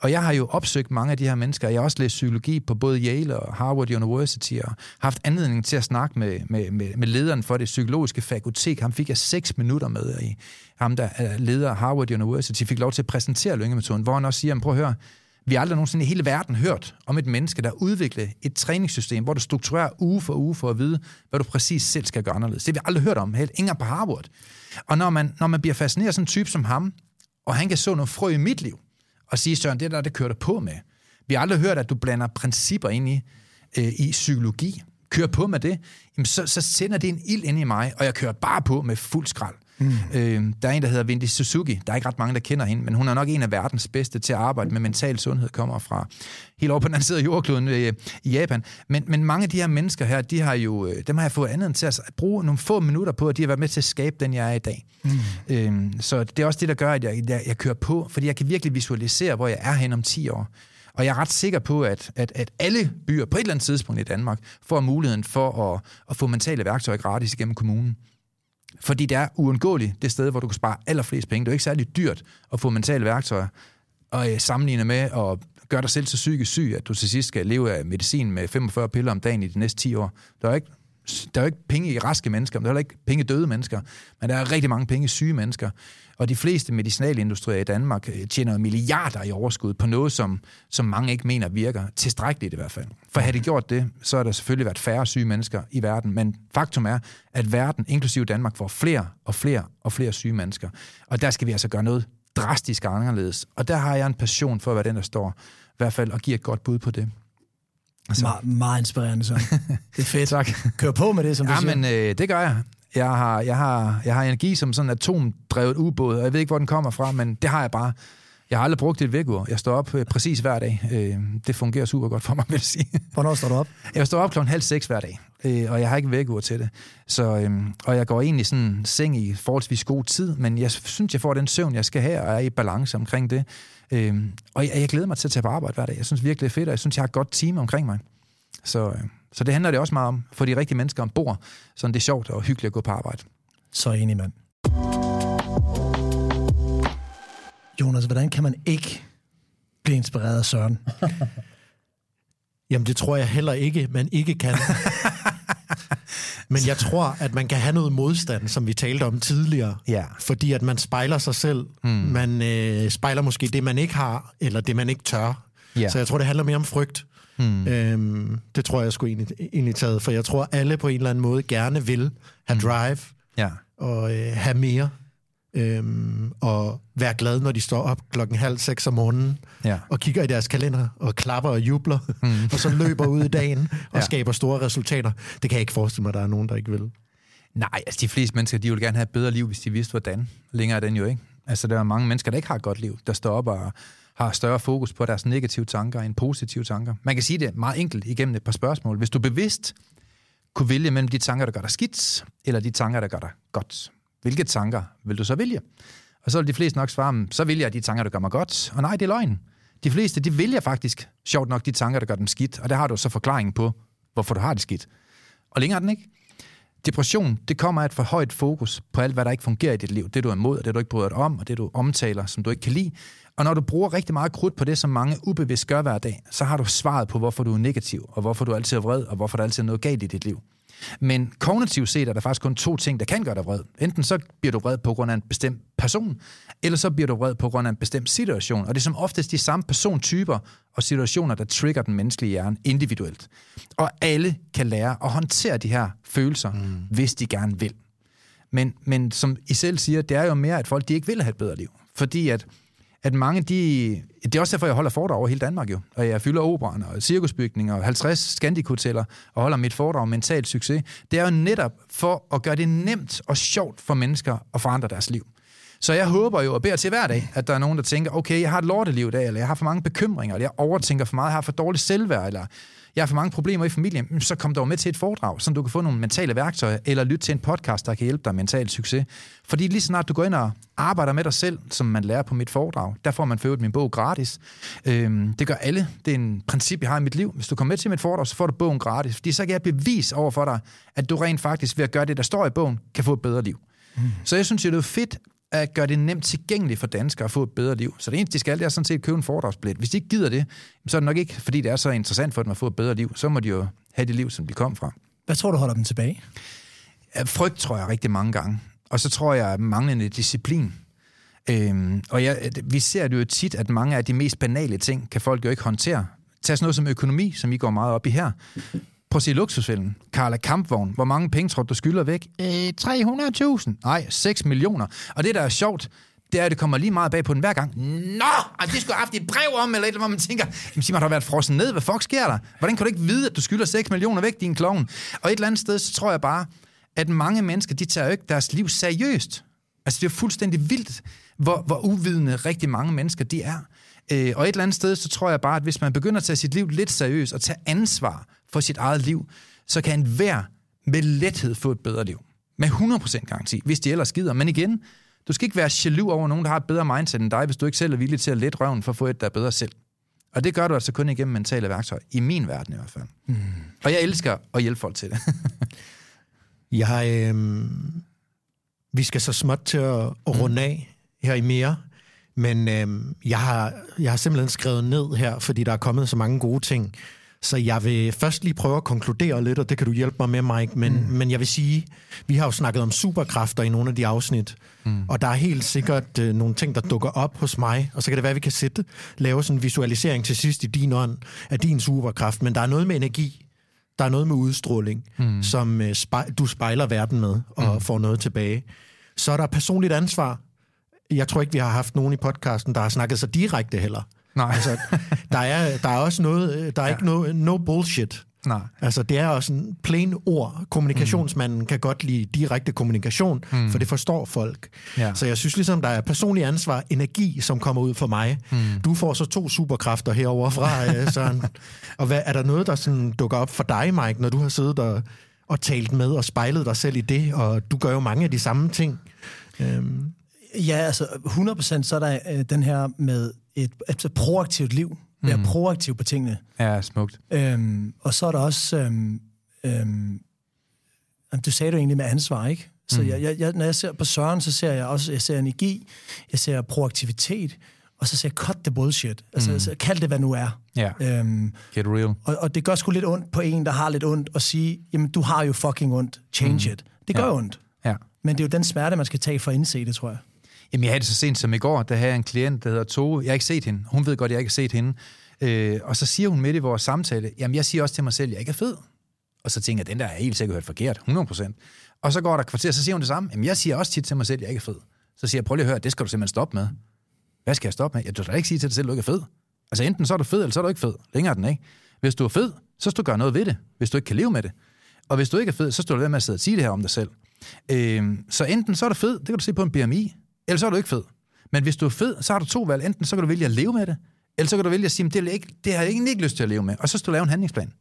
Og jeg har jo opsøgt mange af de her mennesker. Jeg har også læst psykologi på både Yale og Harvard University, og haft anledning til at snakke med, med, med, med lederen for det psykologiske fakultet. Ham fik jeg seks minutter med i. Ham, der er leder af Harvard University, fik lov til at præsentere lyngemetoden, hvor han også siger, prøv at høre, Vi har aldrig nogensinde i hele verden hørt om et menneske, der udvikler et træningssystem, hvor du strukturerer uge for uge for at vide, hvad du præcis selv skal gøre anderledes. Det har vi aldrig hørt om, helt ingen på Harvard. Og når man, når man bliver fascineret af sådan en type som ham, og han kan så noget frø i mit liv, og sige, Søren, det der, det kører du på med. Vi har aldrig hørt, at du blander principper ind i, øh, i psykologi. Kør på med det, jamen så, så sender det en ild ind i mig, og jeg kører bare på med fuld skrald. Mm. Øh, der er en, der hedder Wendy Suzuki. Der er ikke ret mange, der kender hende, men hun er nok en af verdens bedste til at arbejde med mental sundhed, kommer fra helt over på den anden side af jordkloden øh, i Japan. Men, men mange af de her mennesker her, de har jo, øh, dem har jeg fået andet til at bruge nogle få minutter på, at de har været med til at skabe den, jeg er i dag. Mm. Øh, så det er også det, der gør, at jeg, jeg, jeg kører på, fordi jeg kan virkelig visualisere, hvor jeg er hen om 10 år. Og jeg er ret sikker på, at, at, at alle byer på et eller andet tidspunkt i Danmark får muligheden for at, at få mentale værktøjer gratis igennem kommunen. Fordi det er uundgåeligt det sted, hvor du kan spare allerflest penge. Det er ikke særlig dyrt at få mentale værktøjer og øh, sammenligne med at gøre dig selv så psykisk syg, at du til sidst skal leve af medicin med 45 piller om dagen i de næste 10 år. Der er ikke der er jo ikke penge i raske mennesker, men der er ikke penge i døde mennesker, men der er rigtig mange penge i syge mennesker. Og de fleste medicinalindustrier i Danmark øh, tjener milliarder i overskud på noget, som, som mange ikke mener virker tilstrækkeligt i hvert fald. For havde de gjort det, så er der selvfølgelig været færre syge mennesker i verden. Men faktum er, at verden, inklusive Danmark, får flere og flere og flere syge mennesker. Og der skal vi altså gøre noget drastisk anderledes. Og der har jeg en passion for at være den, der står i hvert fald og giver et godt bud på det. Altså. Me- meget inspirerende, så. Det er fedt. tak. Kør på med det, som du ja, siger. men øh, det gør jeg. Jeg har, jeg, har, jeg har energi som sådan en atomdrevet ubåd, og jeg ved ikke, hvor den kommer fra, men det har jeg bare. Jeg har aldrig brugt et vækkeur. Jeg står op øh, præcis hver dag. Øh, det fungerer super godt for mig, vil jeg sige. Hvornår står du op? Jeg står op klokken halv seks hver dag, øh, og jeg har ikke vækkeur til det. Så, øh, og jeg går egentlig sådan seng i forholdsvis god tid, men jeg synes, jeg får den søvn, jeg skal have, og er i balance omkring det. Øh, og jeg, jeg glæder mig til at tage på arbejde hver dag. Jeg synes virkelig, det er fedt, og jeg synes, jeg har et godt team omkring mig. Så, øh, så det handler det også meget om, for de rigtige mennesker ombord, så det er sjovt og hyggeligt at gå på arbejde. Så enig, mand. Jonas, hvordan kan man ikke blive inspireret af Søren? Jamen, det tror jeg heller ikke, man ikke kan. Men jeg tror, at man kan have noget modstand, som vi talte om tidligere. Ja. Fordi at man spejler sig selv. Mm. Man øh, spejler måske det, man ikke har, eller det, man ikke tør. Ja. Så jeg tror, det handler mere om frygt. Mm. Øhm, det tror jeg skulle egentlig, egentlig taget, for jeg tror, alle på en eller anden måde gerne vil have mm. drive ja. og øh, have mere. Øhm, og være glad, når de står op klokken halv seks om morgenen ja. og kigger i deres kalender og klapper og jubler, mm. og så løber ud i dagen og ja. skaber store resultater. Det kan jeg ikke forestille mig, at der er nogen, der ikke vil. Nej, altså de fleste mennesker, de vil gerne have et bedre liv, hvis de vidste, hvordan. Længere er den jo ikke. Altså der er mange mennesker, der ikke har et godt liv, der står op og har større fokus på deres negative tanker end positive tanker. Man kan sige det meget enkelt igennem et par spørgsmål. Hvis du bevidst kunne vælge mellem de tanker, der gør dig skidt, eller de tanker, der gør dig godt, hvilke tanker vil du så vælge? Og så vil de fleste nok svare, hmm, så vælger jeg de tanker, der gør mig godt. Og nej, det er løgn. De fleste, de vælger faktisk, sjovt nok, de tanker, der gør dem skidt. Og der har du så forklaringen på, hvorfor du har det skidt. Og længere er den ikke. Depression, det kommer af et for højt fokus på alt, hvad der ikke fungerer i dit liv. Det, du er imod, og det, du ikke bryder dig om, og det, du omtaler, som du ikke kan lide. Og når du bruger rigtig meget krudt på det, som mange ubevidst gør hver dag, så har du svaret på, hvorfor du er negativ, og hvorfor du altid er vred, og hvorfor der altid er noget galt i dit liv. Men kognitivt set er der faktisk kun to ting, der kan gøre dig vred. Enten så bliver du vred på grund af en bestemt person, eller så bliver du vred på grund af en bestemt situation. Og det er som oftest de samme persontyper og situationer, der trigger den menneskelige hjerne individuelt. Og alle kan lære at håndtere de her følelser, mm. hvis de gerne vil. Men, men som I selv siger, det er jo mere, at folk de ikke vil have et bedre liv. Fordi at at mange, de... Det er også derfor, jeg holder foredrag over hele Danmark jo. Og jeg fylder operan og cirkusbygninger og 50 Scandic-hoteller og holder mit foredrag om mental succes. Det er jo netop for at gøre det nemt og sjovt for mennesker at forandre deres liv. Så jeg håber jo og beder til hver dag, at der er nogen, der tænker, okay, jeg har et lorteliv i dag, eller jeg har for mange bekymringer, eller jeg overtænker for meget, jeg har for dårligt selvværd, eller jeg har for mange problemer i familien, så kom dog med til et foredrag, så du kan få nogle mentale værktøjer, eller lytte til en podcast, der kan hjælpe dig mental succes. Fordi lige snart du går ind og arbejder med dig selv, som man lærer på mit foredrag, der får man for min bog gratis. Øhm, det gør alle. Det er en princip, jeg har i mit liv. Hvis du kommer med til mit foredrag, så får du bogen gratis. Fordi så kan jeg bevise over for dig, at du rent faktisk ved at gøre det, der står i bogen, kan få et bedre liv. Mm. Så jeg synes, det er fedt, at gøre det nemt tilgængeligt for danskere at få et bedre liv. Så det eneste, de skal, det er sådan set købe en foredragsbillet. Hvis de ikke gider det, så er det nok ikke, fordi det er så interessant for dem at få et bedre liv. Så må de jo have det liv, som de kom fra. Hvad tror du holder dem tilbage? Frygt tror jeg rigtig mange gange. Og så tror jeg manglende disciplin. Øhm, og ja, vi ser det jo tit, at mange af de mest banale ting kan folk jo ikke håndtere. Tag sådan noget som økonomi, som I går meget op i her. Prøv at se luksusfælden. Karla Kampvogn. Hvor mange penge tror du, du skylder væk? Øh, 300.000. Nej, 6 millioner. Og det, der er sjovt, det er, at det kommer lige meget bag på den hver gang. Nå, altså, det skulle have haft et brev om, eller et eller andet, hvor man tænker, jamen sig mig, har været frosset ned, hvad fuck sker der? Hvordan kan du ikke vide, at du skylder 6 millioner væk, din klovn? Og et eller andet sted, så tror jeg bare, at mange mennesker, de tager jo ikke deres liv seriøst. Altså, det er fuldstændig vildt, hvor, hvor uvidende rigtig mange mennesker de er. Øh, og et eller andet sted, så tror jeg bare, at hvis man begynder at tage sit liv lidt seriøst og tage ansvar for sit eget liv, så kan enhver med lethed få et bedre liv. Med 100% garanti, hvis de ellers skider. Men igen, du skal ikke være jaloux over nogen, der har et bedre mindset end dig, hvis du ikke selv er villig til at lette røven for at få et, der er bedre selv. Og det gør du altså kun igennem mentale værktøjer. I min verden i hvert fald. Mm. Og jeg elsker at hjælpe folk til det. jeg, øh, vi skal så småt til at, at runde af her i mere. Men øh, jeg, har, jeg har simpelthen skrevet ned her, fordi der er kommet så mange gode ting. Så jeg vil først lige prøve at konkludere lidt, og det kan du hjælpe mig med, Mike. Men, mm. men jeg vil sige, vi har jo snakket om superkræfter i nogle af de afsnit. Mm. Og der er helt sikkert øh, nogle ting, der dukker op hos mig. Og så kan det være, at vi kan sætte, lave sådan en visualisering til sidst i din ånd af din superkraft. Men der er noget med energi. Der er noget med udstråling, mm. som øh, spej, du spejler verden med og mm. får noget tilbage. Så er der personligt ansvar jeg tror ikke, vi har haft nogen i podcasten, der har snakket så direkte heller. Nej. Altså, der, er, der er også noget, der er ja. ikke no, no bullshit. Nej. Altså, det er også en plain ord. Kommunikationsmanden mm. kan godt lide direkte kommunikation, mm. for det forstår folk. Ja. Så jeg synes ligesom, der er personlig ansvar, energi, som kommer ud for mig. Mm. Du får så to superkræfter herover fra, øh, Søren. Og hvad, er der noget, der sådan dukker op for dig, Mike, når du har siddet og, og talt med og spejlet dig selv i det, og du gør jo mange af de samme ting. Øhm. Ja, altså 100% så er der øh, den her med et, et proaktivt liv. Være mm. proaktiv på tingene. Ja, smukt. Øhm, og så er der også... Øhm, øhm, du sagde det egentlig med ansvar, ikke? Så mm. jeg, jeg, når jeg ser på Søren, så ser jeg også jeg ser energi, jeg ser proaktivitet, og så ser jeg cut the bullshit. Altså, mm. altså kald det, hvad nu er. Ja. Yeah. Øhm, Get real. Og, og det gør sgu lidt ondt på en, der har lidt ondt, at sige, jamen, du har jo fucking ondt. Change mm. it. Det gør ja. ondt. Ja. Men det er jo den smerte, man skal tage for at indse det, tror jeg. Jamen, jeg havde det så sent som i går, der havde jeg en klient, der hedder Tove. Jeg har ikke set hende. Hun ved godt, at jeg ikke har set hende. Øh, og så siger hun midt i vores samtale, jamen, jeg siger også til mig selv, at jeg ikke er fed. Og så tænker jeg, den der er helt sikkert hørt forkert, 100%. Og så går der kvarter, så siger hun det samme. Jamen, jeg siger også tit til mig selv, at jeg ikke er fed. Så siger jeg, prøv lige at høre, det skal du simpelthen stoppe med. Hvad skal jeg stoppe med? Jeg du skal ikke sige til dig selv, at du ikke er fed. Altså enten så er du fed, eller så er du ikke fed. Længere den ikke. Hvis du er fed, så skal du gøre noget ved det, hvis du ikke kan leve med det. Og hvis du ikke er fed, så står du ved med at sidde og sige det her om dig selv. Øh, så enten så er du fed, det kan du se på en BMI, eller så er du ikke fed. Men hvis du er fed, så har du to valg. Enten så kan du vælge at leve med det, eller så kan du vælge at sige, det, ikke, det har jeg egentlig ikke lyst til at leve med. Og så skal du lave en handlingsplan.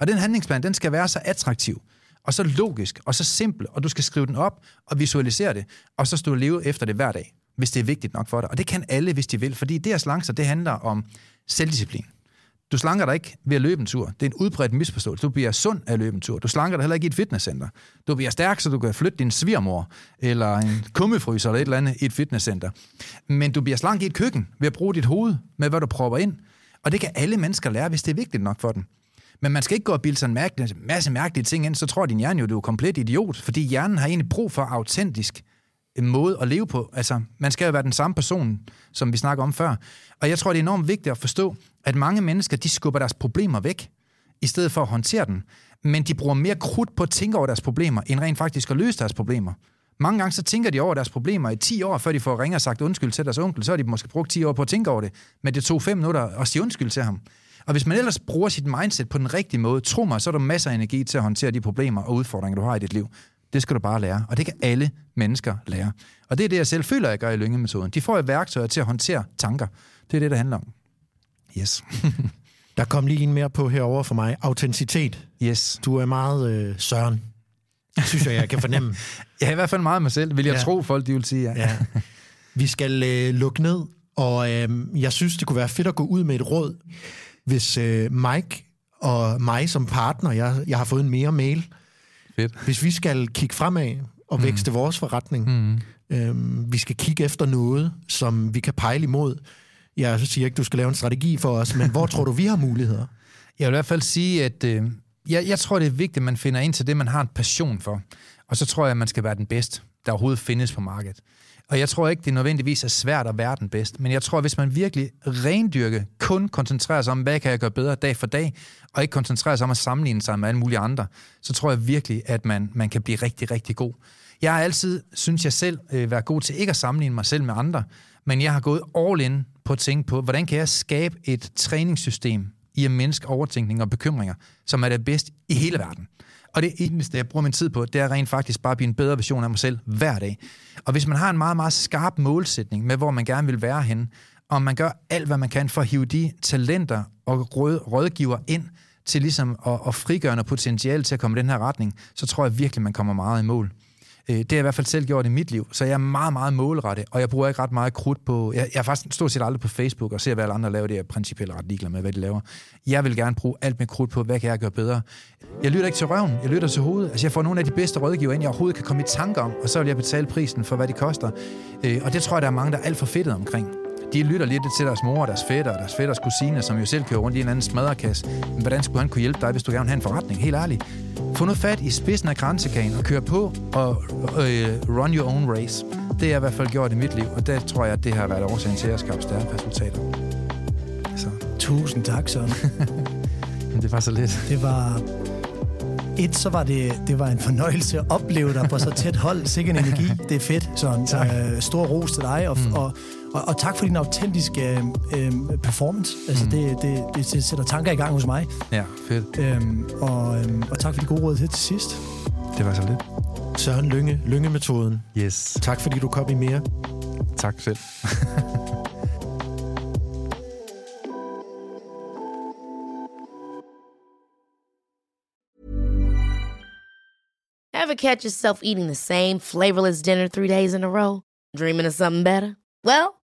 Og den handlingsplan, den skal være så attraktiv, og så logisk, og så simpel, og du skal skrive den op og visualisere det, og så skal du leve efter det hver dag, hvis det er vigtigt nok for dig. Og det kan alle, hvis de vil, fordi det at slanke sig, det handler om selvdisciplin. Du slanker dig ikke ved at løbe en tur. Det er en udbredt misforståelse. Du bliver sund af at løbe en tur. Du slanker dig heller ikke i et fitnesscenter. Du bliver stærk, så du kan flytte din svigermor, eller en kummefryser, eller et eller andet i et fitnesscenter. Men du bliver slank i et køkken ved at bruge dit hoved med, hvad du propper ind. Og det kan alle mennesker lære, hvis det er vigtigt nok for dem. Men man skal ikke gå og bilde sig en masse mærkelige ting ind, så tror din hjerne jo, du er komplet idiot, fordi hjernen har egentlig brug for autentisk måde at leve på. Altså, man skal jo være den samme person, som vi snakker om før. Og jeg tror, det er enormt vigtigt at forstå, at mange mennesker, de skubber deres problemer væk, i stedet for at håndtere dem. Men de bruger mere krudt på at tænke over deres problemer, end rent faktisk at løse deres problemer. Mange gange så tænker de over deres problemer i 10 år, før de får ringet og sagt undskyld til deres onkel. Så har de måske brugt 10 år på at tænke over det. Men det tog 5 minutter at sige undskyld til ham. Og hvis man ellers bruger sit mindset på den rigtige måde, tro mig, så er der masser af energi til at håndtere de problemer og udfordringer, du har i dit liv. Det skal du bare lære, og det kan alle mennesker lære. Og det er det, jeg selv føler, jeg gør i lyngemetoden. De får et værktøj til at håndtere tanker. Det er det, det handler om. Yes. Der kom lige en mere på herover for mig. Autenticitet. Yes. Du er meget øh, søren. Synes jeg, jeg kan fornemme. jeg er i hvert fald meget mig selv, vil jeg ja. tro, folk de vil sige. Ja. ja. Vi skal øh, lukke ned, og øh, jeg synes, det kunne være fedt at gå ud med et råd. Hvis øh, Mike og mig som partner, jeg, jeg har fået en mere mail, Fedt. hvis vi skal kigge fremad og mm. vækste mm. vores forretning, mm. øh, vi skal kigge efter noget, som vi kan pejle imod, jeg siger ikke, du skal lave en strategi for os, men hvor tror du, vi har muligheder? Jeg vil i hvert fald sige, at øh, jeg, jeg tror, det er vigtigt, at man finder ind til det, man har en passion for. Og så tror jeg, at man skal være den bedste. der overhovedet findes på markedet. Og jeg tror ikke, det nødvendigvis er svært at være den bedste, men jeg tror, hvis man virkelig rendyrke, kun koncentrerer sig om, hvad kan jeg gøre bedre dag for dag, og ikke koncentrerer sig om at sammenligne sig med alle mulige andre, så tror jeg virkelig, at man, man kan blive rigtig, rigtig god. Jeg har altid, synes jeg selv, øh, været god til ikke at sammenligne mig selv med andre, men jeg har gået all in på at tænke på, hvordan kan jeg skabe et træningssystem i at mindske overtænkning og bekymringer, som er det bedste i hele verden. Og det eneste, jeg bruger min tid på, det er rent faktisk bare at blive en bedre version af mig selv hver dag. Og hvis man har en meget, meget skarp målsætning med, hvor man gerne vil være henne, og man gør alt, hvad man kan for at hive de talenter og råd, rådgiver ind til ligesom at, at frigøre noget potentiale til at komme i den her retning, så tror jeg virkelig, man kommer meget i mål. Øh, det har jeg i hvert fald selv gjort i mit liv, så jeg er meget, meget målrettet, og jeg bruger ikke ret meget krudt på... Jeg, jeg er faktisk stort set aldrig på Facebook og ser, hvad alle andre laver. Det er jeg principielt ret ligeglad med, hvad de laver. Jeg vil gerne bruge alt med krudt på, hvad kan jeg gøre bedre. Jeg lytter ikke til røven, jeg lytter til hovedet. Altså, jeg får nogle af de bedste rådgiver ind, jeg overhovedet kan komme i tanke om, og så vil jeg betale prisen for, hvad det koster. Øh, og det tror jeg, der er mange, der er alt for fedtet omkring de lytter lidt til deres mor, deres fætter og deres fætters kusine, som jo selv kører rundt i en anden smadrekasse. Men hvordan skulle han kunne hjælpe dig, hvis du gerne vil have en forretning? Helt ærligt. Få nu fat i spidsen af kransekagen og køre på og øh, run your own race. Det har jeg i hvert fald gjort i mit liv, og der tror jeg, at det har været årsagen til at skabe stærke resultater. Så. Tusind tak, Søren. Men det var så lidt. Det var... Et, så var det, det var en fornøjelse at opleve dig på så tæt hold. Sikke en energi. Det er fedt, Søren. Tak. Øh, stor ros til dig, og, mm. og, og, og tak for din autentiske øh, performance. Altså, mm. det, det, det, det sætter tanker i gang hos mig. Ja, fedt. Øhm, og, øhm, og tak for de gode råd til til sidst. Det var så lidt. Søren Lynge, Lynge-metoden. Yes. Tak fordi du kom i mere. Tak selv. Ever catch yourself eating the same flavorless dinner three days in a row? Dreaming of something better? Well,